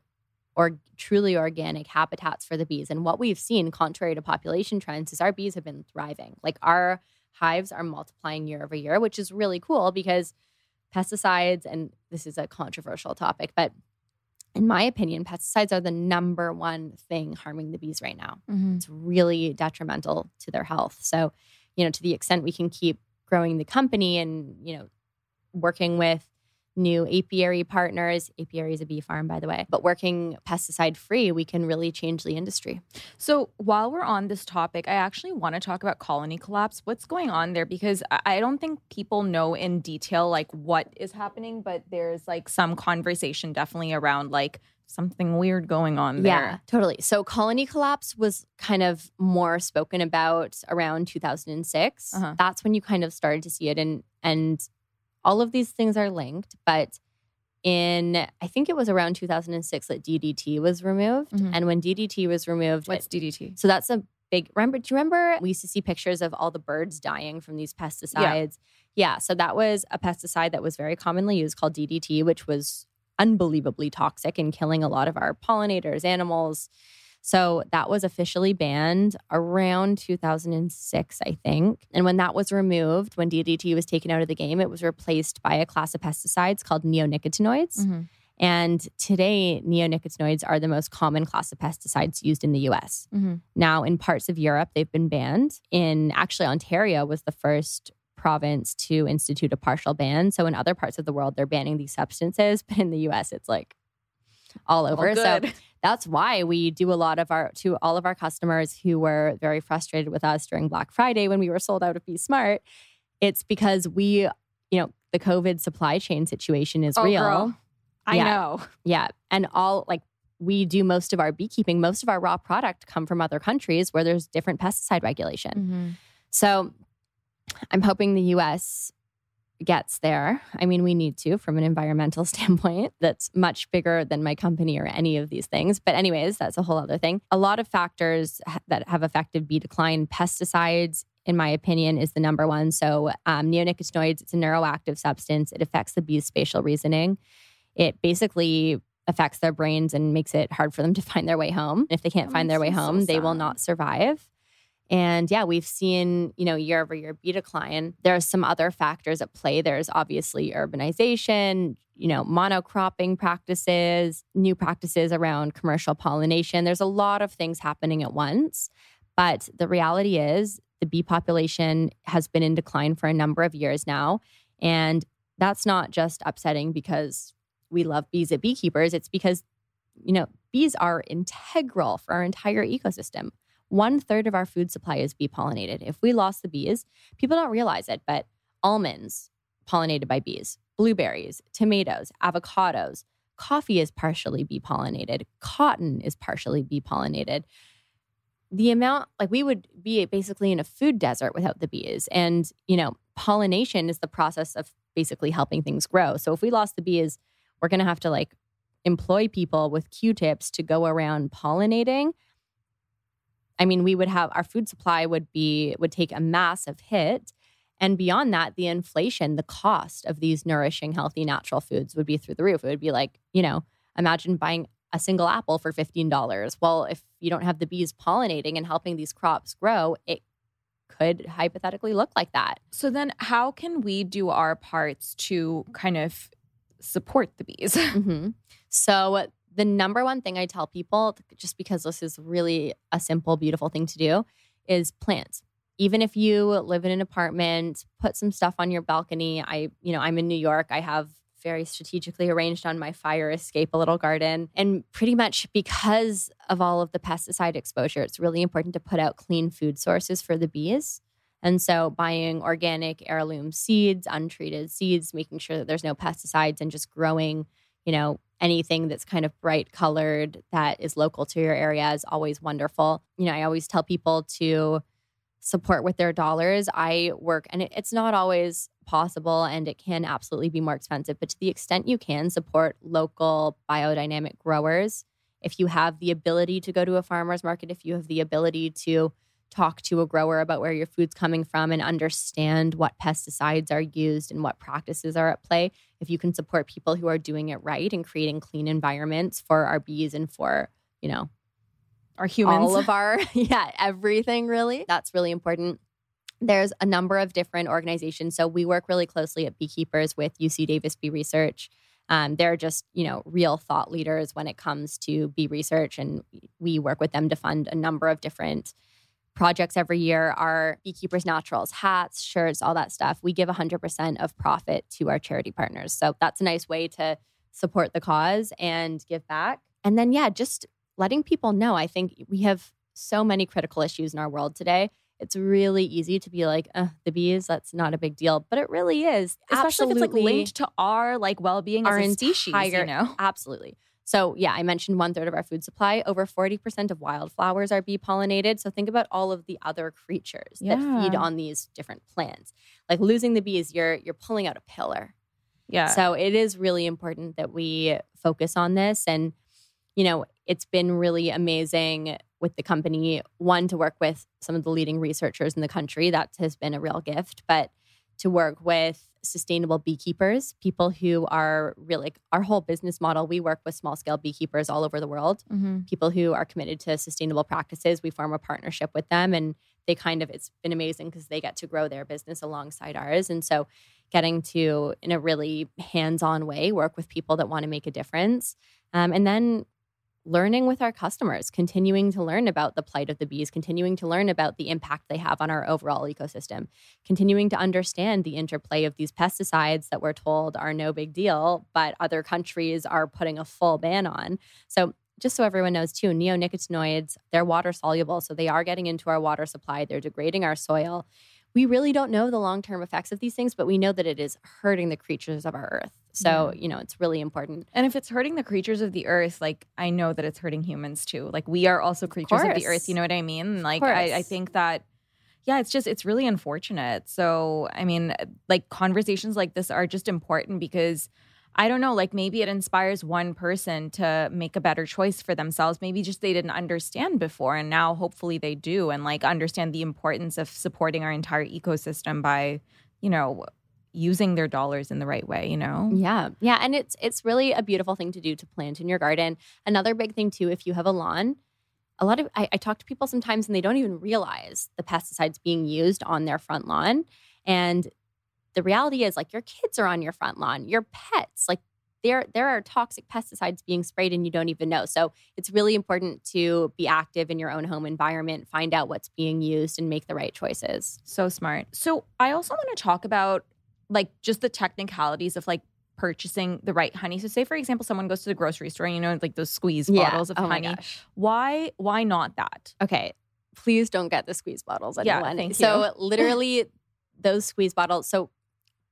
or truly organic habitats for the bees. And what we've seen, contrary to population trends, is our bees have been thriving. Like our hives are multiplying year over year, which is really cool because pesticides, and this is a controversial topic, but in my opinion, pesticides are the number one thing harming the bees right now. Mm-hmm. It's really detrimental to their health. So, you know, to the extent we can keep growing the company and, you know, working with new apiary partners. Apiary is a bee farm, by the way, but working pesticide free, we can really change the industry. So while we're on this topic, I actually want to talk about colony collapse. What's going on there? Because I- don't think people know in detail like what is happening, but there's like some conversation definitely around like something weird going on there. Yeah, totally. So colony collapse was kind of more spoken about around 2006. Uh-huh. That's when you kind of started to see it and and all of these things are linked, but in I think it was around 2006 that DDT was removed. Mhm. And when DDT was removed, What's it- DDT? so that's a big remember do you remember we used to see pictures of all the birds dying from these pesticides? Yeah, so that was a pesticide that was very commonly used called DDT, which was unbelievably toxic and killing a lot of our pollinators, animals. So that was officially banned around 2006, I think. And when that was removed, when DDT was taken out of the game, it was replaced by a class of pesticides called neonicotinoids. Mhm. And today, neonicotinoids are the most common class of pesticides used in the US. Mhm. Now, in parts of Europe, they've been banned. In actually, Ontario was the first province to institute a partial ban. So, in other parts of the world, they're banning these substances. *laughs* But in the US, it's like all over. so, good. *laughs* that's why we do a lot of our to all of our customers who were very frustrated with us during Black Friday when we were sold out of B.Smart. It's because we, you know, the COVID supply chain situation is Oh, real. girl. I Yeah. know. Yeah. And all like we do most of our beekeeping, most of our raw product come from other countries where there's different pesticide regulation. Mm-hmm. So I'm hoping the US gets there. I mean, we need to from an environmental *laughs* standpoint that's much bigger than my company or any of these things. But, anyways, that's a whole other thing. A lot of factors that have affected bee decline, pesticides, in my opinion, is the number one. So, um, neonicotinoids, it's a neuroactive substance, it affects the bee's spatial reasoning. It basically affects their brains and makes it hard for them to *laughs* find their way home. If they can't That find their way makes me so home, they will not survive. And yeah, we've seen, you know, year over year bee decline. There's some other factors at play. There's obviously urbanization, you know, monocropping practices, new practices around commercial pollination. There's a lot of things happening at once. But the reality is the bee population has been in decline for a number of years now. And that's not just upsetting because we love bees at beekeepers. It's because, you know, bees are integral for our entire ecosystem. One third of our food supply is bee pollinated. If we lost the bees, people don't realize it, but almonds pollinated by bees, blueberries, tomatoes, avocados, coffee is partially bee pollinated, cotton is partially bee pollinated. The amount, like we would be basically in a food desert without the bees. And, you know, pollination is the process of basically helping things grow. So if we lost the bees, we're going to have to like employ people with Q-tips to go around pollinating. I mean, we would have our food supply would be would take a massive hit. And beyond that, the inflation, the cost of these nourishing, healthy, natural foods would be through the roof. It would be like, you know, imagine buying a single apple for $15. Well, if you don't have the bees pollinating and helping these crops grow, it could hypothetically look like that. So then how can we do our parts to kind of support the bees? *laughs* Mm-hmm. So the number one thing I tell people, just because this is really a simple, beautiful thing to do, is plant. Even if you live in an apartment, put some stuff on your balcony. I, you know, I'm in New York. I have very strategically arranged on my fire escape a little garden. And pretty much because of all of the pesticide exposure, it's really important to put out clean food sources for the bees. And so buying organic heirloom seeds, untreated seeds, making sure that there's no pesticides and just growing, you know, anything that's kind of bright colored that is local to your area is always wonderful. You know, I always tell people to support with their dollars. I work, and it, it's not always possible and it can absolutely be more expensive, but to the extent you can support local biodynamic growers, if you have the ability to go to a farmer's market, if you have the ability to talk to a grower about where your food's coming from and understand what pesticides are used and what practices are at play, if you can support people who are doing it right and creating clean environments for our bees and for, you know, our humans. All of our, *laughs* yeah, everything really. That's really important. There's a number of different organizations. So we work really closely at Beekeepers with UC Davis Bee Research. Um, they're just, you know, real thought leaders when it comes to bee research. And we work with them to fund a number of different projects every year. Our Beekeeper's Naturals, hats, shirts, all that stuff. We give 100% of profit to our charity partners. So that's a nice way to support the cause and give back. And then, yeah, just letting people know. I think we have so many critical issues in our world today. It's really easy to be like, uh, the bees, that's not a big deal. But it really is. Especially absolutely. if it's like linked to our like well-being our as a species, entire, you know? Absolutely. So, yeah, I mentioned one third of our food supply. Over 40% of wildflowers are bee pollinated. So, think about all of the other creatures that feed on these different plants. Like losing the bees, you're you're pulling out a pillar. Yeah. So, it is really important that we focus on this. And, you know, it's been really amazing with the company, one, to work with some of the leading researchers in the country. That has been a real gift. But to work with sustainable beekeepers, people who are really our whole business model. We work with small scale beekeepers all over the world, Mm-hmm. people who are committed to sustainable practices. We form a partnership with them and they kind of, it's been amazing because they get to grow their business alongside ours. And so getting to, in a really hands on way, work with people that want to make a difference. Um, and then learning with our customers, continuing to learn about the plight of the bees, continuing to learn about the impact they have on our overall ecosystem, continuing to understand the interplay of these pesticides that we're told are no big deal, but other countries are putting a full ban on. So, just so everyone knows too, neonicotinoids, they're water soluble. So, they are getting into our water supply, they're degrading our soil. We really don't know the long term effects of these things, but we know that it is hurting the creatures of our earth. So, you know, it's really important. And if it's hurting the creatures of the earth, like I know that it's hurting humans too. Like we are also creatures of, the earth. You know what I mean? Like I, I think that, yeah, it's just it's really unfortunate. So I mean, like conversations like this are just important because I don't know, like maybe it inspires one person to make a better choice for themselves. Maybe just they didn't understand before, and now hopefully they do, and like understand the importance of supporting our entire ecosystem by, you know, using their dollars in the right way. You know? Yeah. Yeah. And it's it's really a beautiful thing to do to plant in your garden. Another big thing too, if you have a lawn, a lot of I, I talk to people sometimes and they don't even realize the pesticides being used on their front lawn. And the reality is like your kids are on your front lawn, your pets, like there there are toxic pesticides being sprayed and you don't even know. So it's really important to be active in your own home environment, find out what's being used and make the right choices. So smart. So I also want to talk about like just the technicalities of like purchasing the right honey. So say for example someone goes to the grocery store and you know like those squeeze bottles of oh honey. Why why not that? Okay, please don't get the squeeze bottles, Yeah, anyone. thank so *laughs* literally, those squeeze bottles. So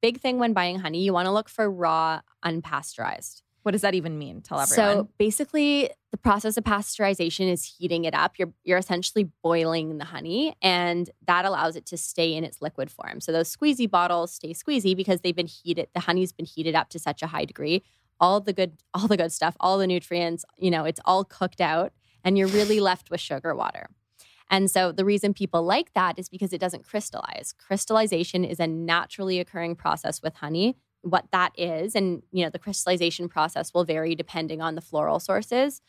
big thing when buying honey, you want to look for raw, unpasteurized. What does that even mean? Tell everyone. So basically, the process of pasteurization is heating it up. You're you're essentially boiling the honey, and that allows it to stay in its liquid form. So those squeezy bottles stay squeezy because they've been heated. The honey's been heated up to such a high degree. All the good, all the good stuff, all the nutrients, you know, it's all cooked out, and you're really left with sugar water. And so the reason people like that is because it doesn't crystallize. Crystallization is a naturally occurring process with honey. What that is, and you know, the crystallization process will vary depending on the floral sources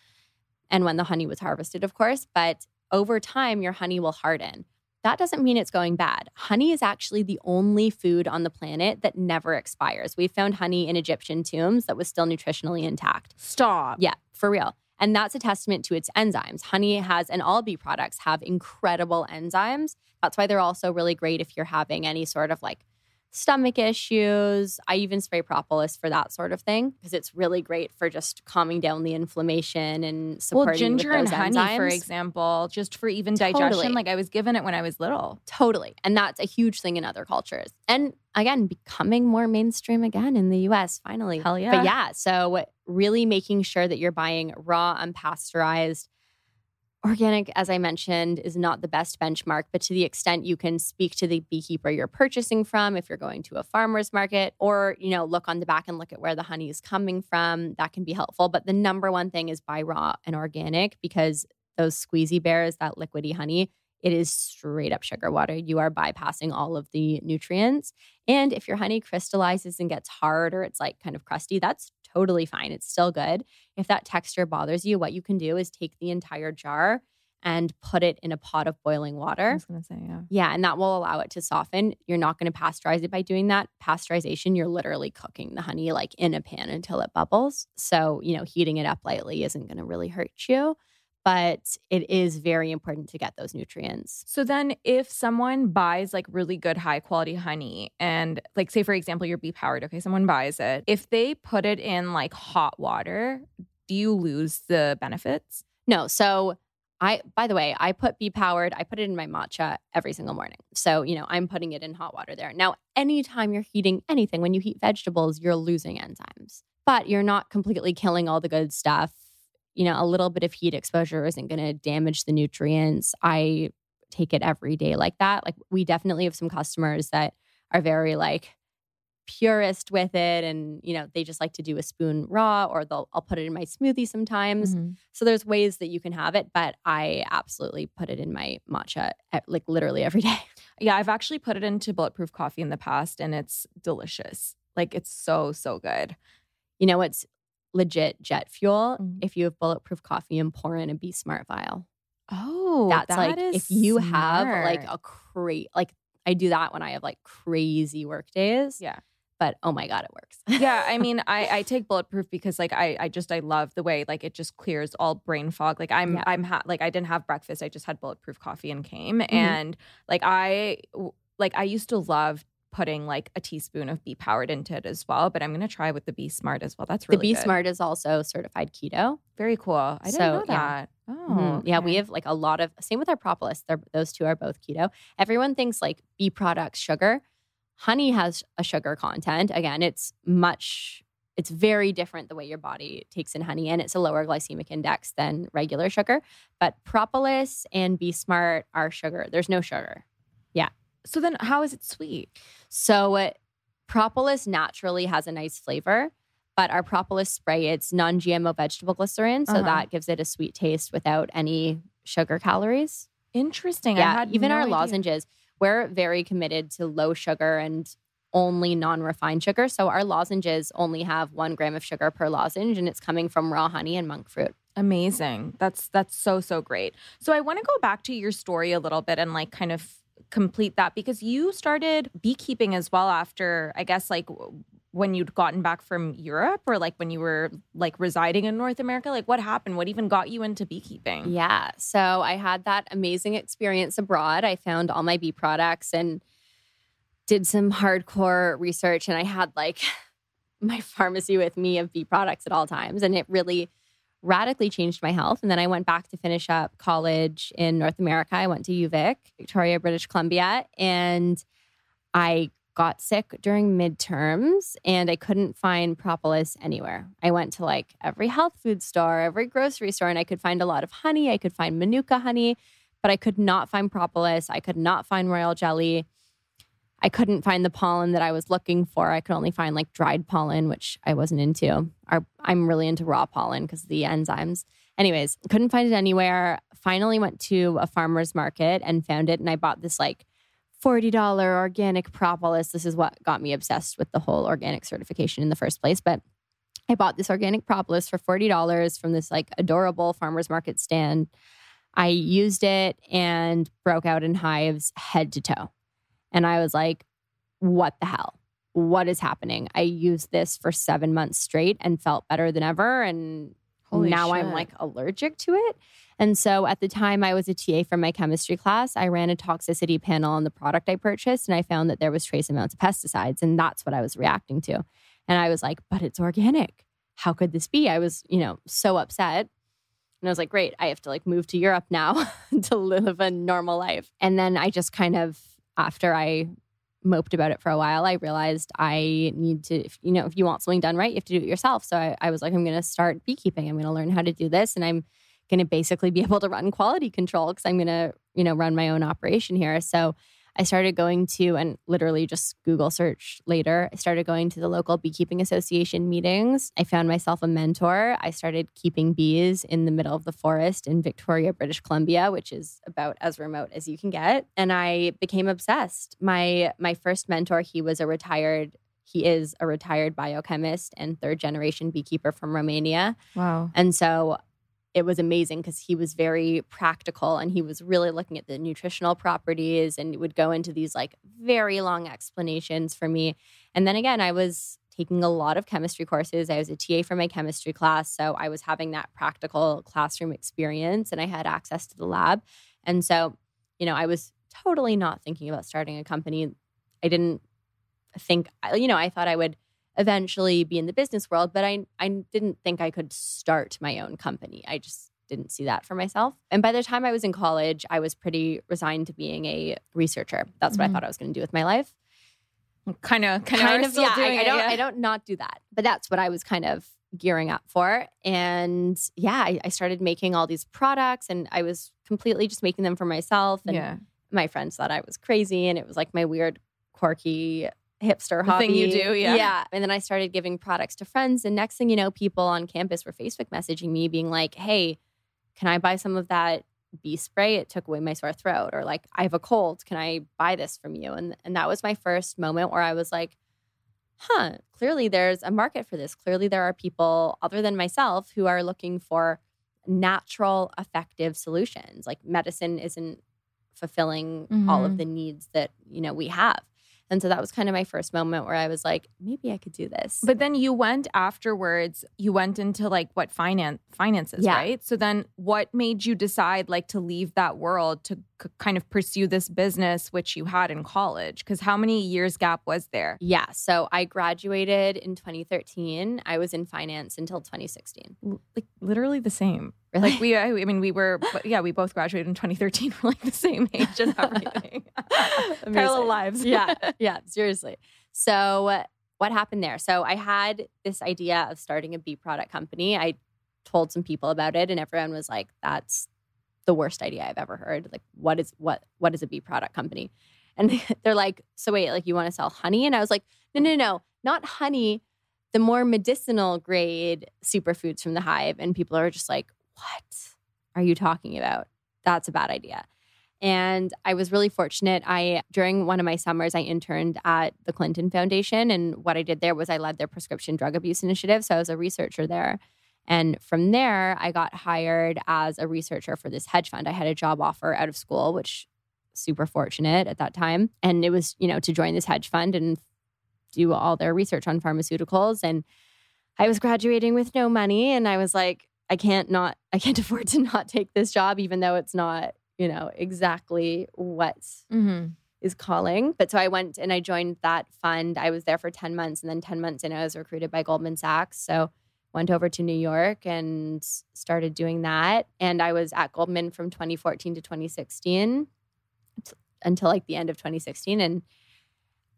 and when the honey was harvested, of course. But over time, your honey will harden. That doesn't mean it's going bad. Honey is actually the only food on the planet that never expires. We found honey in Egyptian tombs that was still nutritionally intact. Stop. Yeah, for real. And that's a testament to its enzymes. Honey has, and all bee products have incredible enzymes. That's why they're also really great if you're having any sort of like stomach issues. I even spray propolis for that sort of thing because it's really great for just calming down the inflammation and supporting Well, ginger and honey, for example, just for even Totally. digestion. Like I was given it when I was little. Totally. And that's a huge thing in other cultures. And again, becoming more mainstream again in the US, finally. Hell yeah. But yeah, so really making sure that you're buying raw, unpasteurized. Organic, as I mentioned, is not the best benchmark, but to the extent you can speak to the beekeeper you're purchasing from, if you're going to a farmer's market, or you know, look on the back and look at where the honey is coming from, that can be helpful. But the number one thing is buy raw and organic because those squeezy bears, that liquidy honey, it is straight up sugar water. You are bypassing all of the nutrients. And if your honey crystallizes and gets hard or it's like kind of crusty, that's totally fine. It's still good. If that texture bothers you, what you can do is take the entire jar and put it in a pot of boiling I water. was gonna say, yeah. Yeah, and that will allow it to soften. You're not going to pasteurize it by doing that. Pasteurization, you're literally cooking the honey like in a pan until it bubbles. So, you know, heating it up lightly isn't going to really hurt you, but it is very important to get those nutrients. So then if someone buys like really good high quality honey and like say for example you're B.Powered, okay, someone buys it. If they put it in like hot water, do you lose the benefits? No, so I by the way, I put B.Powered, I put it in my matcha every single morning. So, you know, I'm putting it in hot water there. Now, anytime you're heating anything, when you heat vegetables, you're losing enzymes. But you're not completely killing all the good stuff. You know, a little bit of heat exposure isn't going to damage the nutrients. I take it every day like that. Like we definitely have some customers that are very like purist with it and you know they just like to do a spoon raw or they'll I'll put it in my smoothie sometimes. Mm-hmm. So there's ways that you can have it, but I absolutely put it in my matcha like literally every day. *laughs* Yeah, I've actually put it into bulletproof coffee in the past and it's delicious. Like it's so, so good. You know what's legit jet fuel? Mhm. If you have bulletproof coffee and pour in a B.Smart vial. Oh, That's like if you have like a crazy like I do that when I have like crazy work days. Yeah. But oh my god, it works. yeah, I *laughs* mean, I, I take bulletproof because like I I just I love the way like it just clears all brain fog. Like I'm Yeah. I'm ha- like I didn't have breakfast. I just had bulletproof coffee and came Mm-hmm. and like I like I used to love putting like a teaspoon of B.Powered into it as well. But I'm gonna try with the B.Smart as well. That's really the Bee good. Smart is also certified keto. Very cool. I didn't So, know yeah. that. Oh, Mhm. Yeah, we have like a lot of same with our propolis. They're, those two are both keto. Everyone thinks like bee products sugar. Honey has a sugar content. Again, it's much it's very different the way your body takes in honey and it's a lower glycemic index than regular sugar. But propolis and B.Smart are sugar. There's no sugar. So then, how is it sweet? So uh, propolis naturally has a nice flavor, but our propolis spray it's non-GMO vegetable glycerin, so Uh-huh. that gives it a sweet taste without any sugar calories. Interesting. I Yeah, had even no our idea. lozenges, we're very committed to low sugar and only non-refined sugar. So our lozenges only have one gram of sugar per lozenge, and it's coming from raw honey and monk fruit. Amazing. That's that's so so great. So I want to go back to your story a little bit and like kind of complete that because you started beekeeping as well after I guess like when you'd gotten back from Europe or like when you were like residing in North America like what happened what even got you into beekeeping Yeah. So I had that amazing experience abroad. I found all my bee products and did some hardcore research. And I had like *laughs* my pharmacy with me of bee products at all times. And it really radically changed my health. And then I went back to finish up college in North America. I went to UVic, Victoria, British Columbia. And I got sick during midterms and I couldn't find propolis anywhere. I went to like every health food store, every grocery store, and I could find a lot of honey. I could find Manuka honey, but I could not find propolis. I could not find royal jelly. I couldn't find the pollen that I was looking for. I could only find like dried pollen, which I wasn't into. Our, I'm really into raw pollen because the enzymes. Anyways, couldn't find it anywhere. Finally went to a farmer's market and found it. And I bought this like $40 organic propolis. This is what got me obsessed with the whole organic certification in the first place. But I bought this organic propolis for $40 from this like adorable farmer's market stand. I used it and broke out in hives head to toe. And I was like, what the hell? What is happening? I used this for seven months straight and felt better than ever. And Holy now I'm like allergic to it. And so at the time I was a TA for my chemistry class, I ran a toxicity panel on the product I purchased and I found that there was trace amounts of pesticides. And that's what I was reacting to. And I was like, but it's organic. How could this be? I was, you know, so upset. And I was like, great, I have to like move to Europe now *laughs* to live a normal life. And then I just kind of, after I moped about it for a while, I realized I need to, if, you know, if you want something done right, you have to do it yourself. So I, I was like, I'm going to start beekeeping. I'm going to learn how to do this. And I'm going to basically be *laughs* able to run quality control because I'm going to, you know, run my own operation here. So I started going to, and literally just Google search later, I started going to the local beekeeping association meetings. I found myself a mentor. I started keeping bees in the middle of the forest in Victoria, British Columbia, which is about as remote as you can get. And I became obsessed. My my first mentor, he was a retired he is a retired biochemist and third generation beekeeper from Romania. Wow. And so it was amazing because he was very practical and he was really looking at the nutritional properties and would go into these like very long explanations for me. And then again, I was taking a lot of chemistry courses. I was a TA for my chemistry class. So I was having that practical classroom experience and I had access to the lab. And so, you know, I was totally not thinking about starting a company. I didn't think, you know, I thought I would eventually be in the business world, but I I didn't think I could start my own company. I just didn't see that for myself. And by the time I was in college, I was pretty resigned to being a researcher. That's what I Mhm. thought I was going to do with my life. Kind of, kind of, yeah. doing I, I don't yeah. I don't not do that, but that's what I was kind of gearing up for. And yeah, I, I started making all these products, and I was completely just making them for myself. And yeah. my friends thought I was crazy, and it was like my weird, quirky hipster The hobby. thing you do, yeah. Yeah. And then I started giving products to friends. And next thing you know, people on campus were Facebook messaging me, being like, hey, can I buy some of that bee spray? It took away my sore throat. Or like, I have a cold. Can I buy this from you? And, and that was my first moment where I was like, huh, clearly there's a market for this. Clearly there are people other than myself who are looking for natural, effective solutions. Like medicine isn't fulfilling all of Mhm. the needs that, you know, we have. And so that was kind of my first moment where I was like, maybe I could do this. But then you went afterwards, you went into like what finance finances, Yeah. right? So then what made you decide like to leave that world to kind of pursue this business which you had in college? Cuz how many years gap was there? yeah. So I graduated in 2013. I was in finance until 2016. L- Like literally the same. Really? Like we I I mean we were yeah, we both graduated in 2013. *laughs* We're like the same age and everything. *laughs* *laughs* Parallel lives. yeah, yeah, seriously. So, what happened there? So, I had this idea of starting a bee product company. I told some people about it, and everyone was like, "That's the worst idea I've ever heard." Like, what is what what is a bee product company? And *laughs* they're like, "So wait, like you want to sell honey?" And I was like, "No, no, no, not honey. The more medicinal grade superfoods from the hive." And people are just like, "What are you talking about? That's a bad idea." And I was really fortunate. I during one of my summers, I interned at the Clinton Foundation, and what I did there was I led their prescription drug abuse initiative. So I was a researcher there, and from there, I got hired as a researcher for this hedge fund. I had a job offer out of school, which super fortunate at that time, and it was you know to join this hedge fund and do all their research on pharmaceuticals. And I was graduating with no money, and I was like, I can't not, I can't *laughs* afford to not take this job, even though it's not you know, exactly what Mm-hmm. is calling. But so I went and I joined that fund. I was there for 10 months and then 10 months in I was recruited by Goldman Sachs. So went over to New York and started doing that. And I was at Goldman from 2014 to 2016 t- until like the end of 2016 and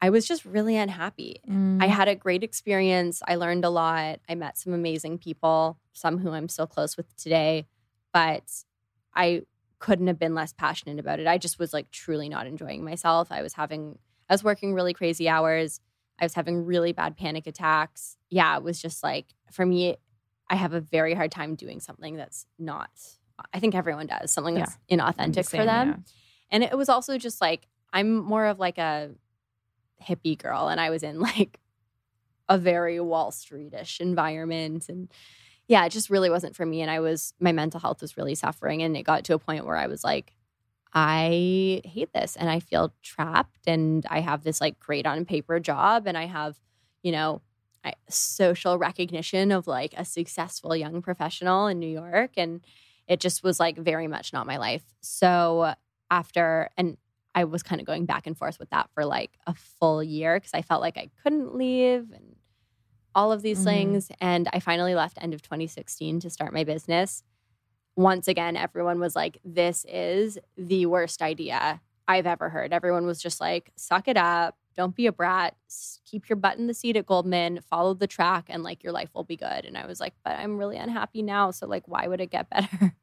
I was just really unhappy. Mm. I had a great experience. I learned a lot. I met some amazing people, some who I'm still close with today, but I couldn't have been less passionate about it. I just was like truly not enjoying myself. I was having, I was working really crazy hours. I was having really bad panic attacks. Yeah, it was just like, for me, I have a very hard time doing something that's not, I think everyone does, something that's inauthentic for them. yeah. And it was also just like, I'm more of like a hippie girl, and I was in like a very Wall Streetish environment. And yeah, it just really wasn't for me. And I was, my mental health was really suffering. And it got to a point where I was like, I hate this and I feel trapped. And I have this like great on paper job, and I have, you know, I, social recognition of like a successful young professional in New York. And it just was like very much not my life. So after, and I was kind of going back and forth with that for like a full year because I felt like I couldn't leave and all of these Mhm. things. And I finally left end of 2016 to start my business. Once again, everyone was like, this is the worst idea I've ever heard. Everyone was just like, suck it up. Don't be a brat. Keep your butt in the seat at Goldman. Follow the track, and like your life will be good. And I was like, but I'm really unhappy now. So like, why would it get *laughs* better?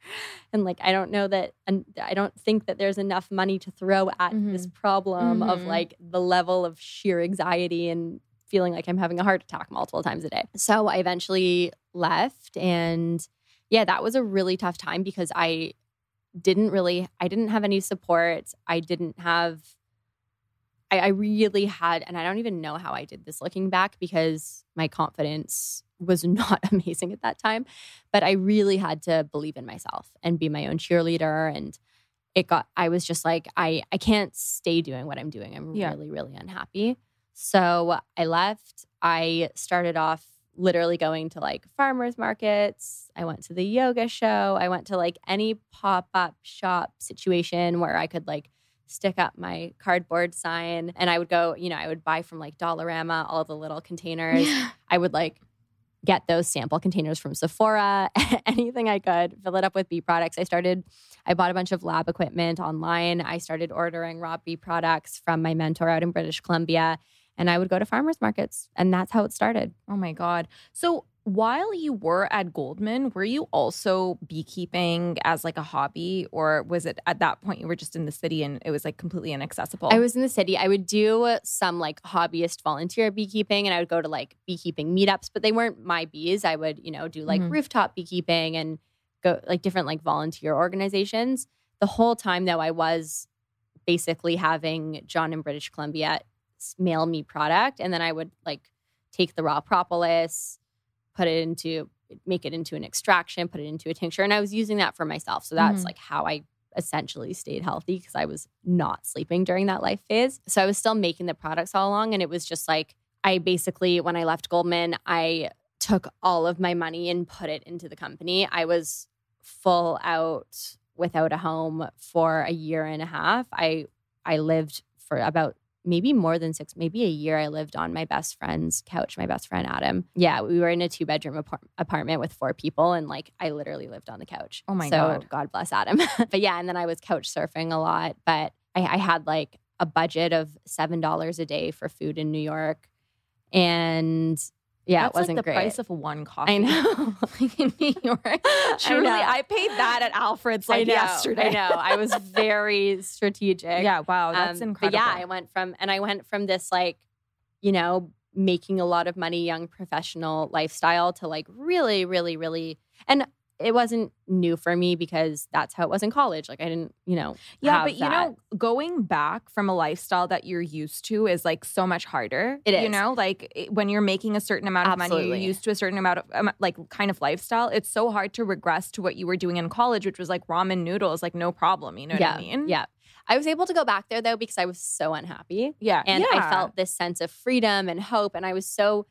and like, I don't know that, and I don't think that there's enough money to throw at this problem of Mhm. like the level of sheer anxiety and feeling like I'm having a heart attack multiple times a day. So I eventually left, and yeah, that was a really tough time because I didn't really, I didn't have any support. I didn't have I, I really had, and I don't even know how I did this looking back because my confidence was *laughs* not amazing at that time. But I really had to believe in myself and be my own cheerleader. And it got, I was just like, I, I can't stay doing what I'm doing. I'm Yeah. really, really unhappy. So I left. I started off literally going to like farmers markets. I went to the yoga show. I went to like any pop up shop situation where I could like stick up my cardboard sign and I would go, you know, I would buy from like Dollarama all the little containers. I would like get those sample containers from Sephora, *laughs* anything I could, fill it up with bee products. I started, I bought a bunch of lab equipment online. I started ordering raw bee products from my mentor out in British Columbia. And I would go to farmers markets. And that's how it started. Oh my God. So while you were at Goldman, were you also beekeeping as like a hobby? Or was it at that point you were just in the city and it was like completely inaccessible? I was in the city. I would do some like hobbyist volunteer beekeeping and I would go to like beekeeping meetups, but they weren't my bees. I would, you know, do like Mhm. rooftop beekeeping and go like different like volunteer organizations. The whole time though, I was basically having John in British Columbia mail me product and then I would like take the raw propolis, put it into make it into an extraction, put it into a tincture and I was using that for myself. So that's Mhm. like how I essentially stayed healthy because I was not sleeping during that life phase. So I was still making the products all along. And it was just like, I basically, when I left Goldman, I took all of my money and put it into the company. I was full out without a home for a year and a half. I I lived for about maybe more than six, maybe a year. I lived on my best friend's couch, my best friend Adam. Yeah, we were in a two bedroom apart- apartment with four people, and like I literally lived on the couch. Oh my so, God. God bless Adam. *laughs* but yeah, and then I was couch surfing a lot, but I, I had like a budget of seven dollars a day for food in New York, and yeah, That's it wasn't like the great. price of one coffee. I know. *laughs* like in New York. *laughs* Truly, know. I, paid that at Alfred's like I know, yesterday. I know. I was very strategic. yeah, wow, that's Um, incredible. Yeah, I went from and I went from this like, you know, making a lot of money, young professional lifestyle to like really, really, really, and it wasn't new for me because that's how it was in college. Like I didn't, you know, Yeah, but you that. know, going back from a lifestyle that you're used to is like so much harder. It You know, like it- when you're making a certain amount of money, you're used to a certain amount of um, like kind of lifestyle. It's so hard to regress to what you were doing in college, which was like ramen noodles, like no problem. You know yeah, what I mean? yeah. I was able to go back there though because I was so unhappy. Yeah. and yeah. I felt this sense of freedom and hope. And I was so,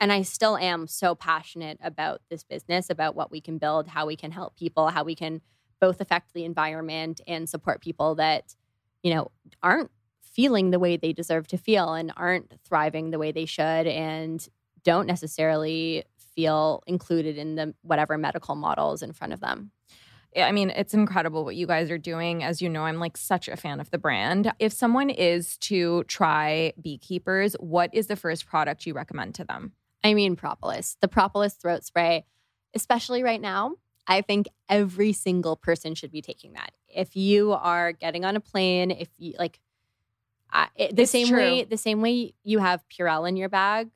and I still am so passionate about this business, about what we can build, how we can help people, how we can both affect the environment and support people that, you know, aren't feeling the way they deserve to feel and aren't thriving the way they should and don't necessarily feel included in the whatever medical models in front of them. Yeah, I mean, it's incredible what you guys are doing. As you know, I'm like such a fan of the brand. If someone is to try Beekeepers, what is the first product you recommend to them? I mean, propolis, the propolis throat spray, especially right now. I think every single person should be taking that. If you are getting on a plane, if you like, I, it, the It's same true. way, the same way you have Purell in your bag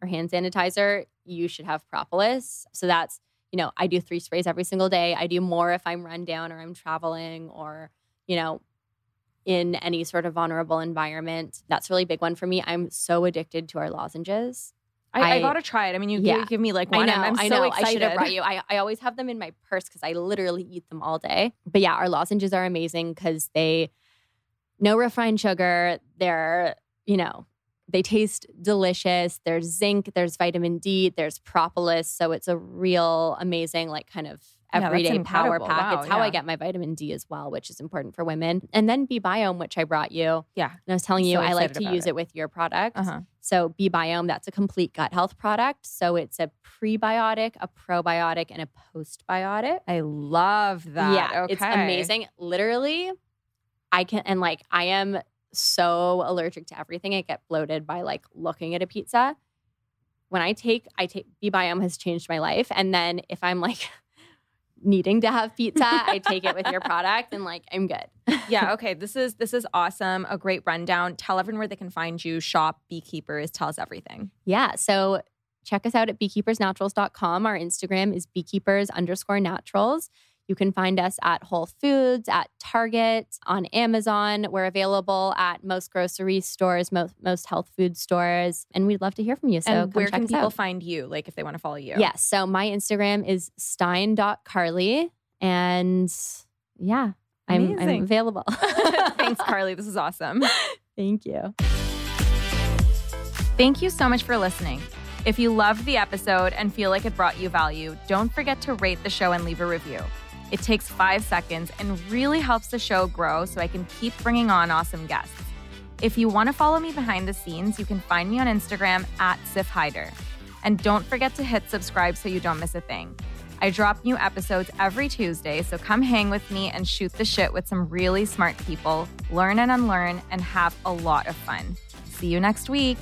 or hand sanitizer, you should have propolis. So that's you know, I do three sprays every single day. I do more if I'm run down or I'm traveling or you know, in any sort of vulnerable environment. That's a really big one for me. I'm so addicted to our lozenges. I, I, I- gotta try it. I mean, you, Yeah. you give me like I one. know, I'm, I'm I so know. excited. I should have brought you. I, I always have them in my purse because I literally eat them all day. But yeah, our lozenges are amazing because they no refined sugar. They're you know they taste delicious. There's zinc. There's vitamin D. There's propolis. So it's a real amazing like kind of Yeah, everyday power pack. Wow, it's how I get my vitamin D as well, which is important for women. And then B.Biome, which I brought you. Yeah. And I was telling I'm you, so I like to use it. it with your product. Uh-huh. So B.Biome, that's a complete gut health product. So it's a prebiotic, a probiotic, and a postbiotic. I love that. Yeah, okay. it's amazing. Literally, I can and like I am so allergic to everything. I get bloated by like looking at a pizza. When I take, I take B.Biome has changed my life. And then if I'm like needing to have pizza, I take it with your product and like I'm good. yeah. Okay. This is this is awesome. A great rundown. Tell everyone where they can find you. Shop Beekeepers. Tell us everything. Yeah. So check us out at beekeepersnaturals.com. Our Instagram is beekeepers underscore naturals. You can find us at Whole Foods, at Target, on Amazon. We're available at most grocery stores, most, most health food stores. And we'd love to hear from you. So and where can people out. find you? Like if they want to follow you. Yes. So my Instagram is stein.carly. And yeah, I'm, I'm available. *laughs* Thanks, *laughs* Carly. This is awesome. Thank you. Thank you so much for listening. If you loved the episode and feel like it brought you value, don't forget to rate the show and leave a review. It takes five seconds and really helps the show grow so I can keep bringing on awesome guests. If you want to follow me behind the scenes, you can find me on Instagram at Siff Haider. And don't forget to hit subscribe so you don't miss a thing. I drop new episodes every Tuesday, so come hang with me and shoot the shit with some really smart people, learn and unlearn, and have a lot of fun. See you next week.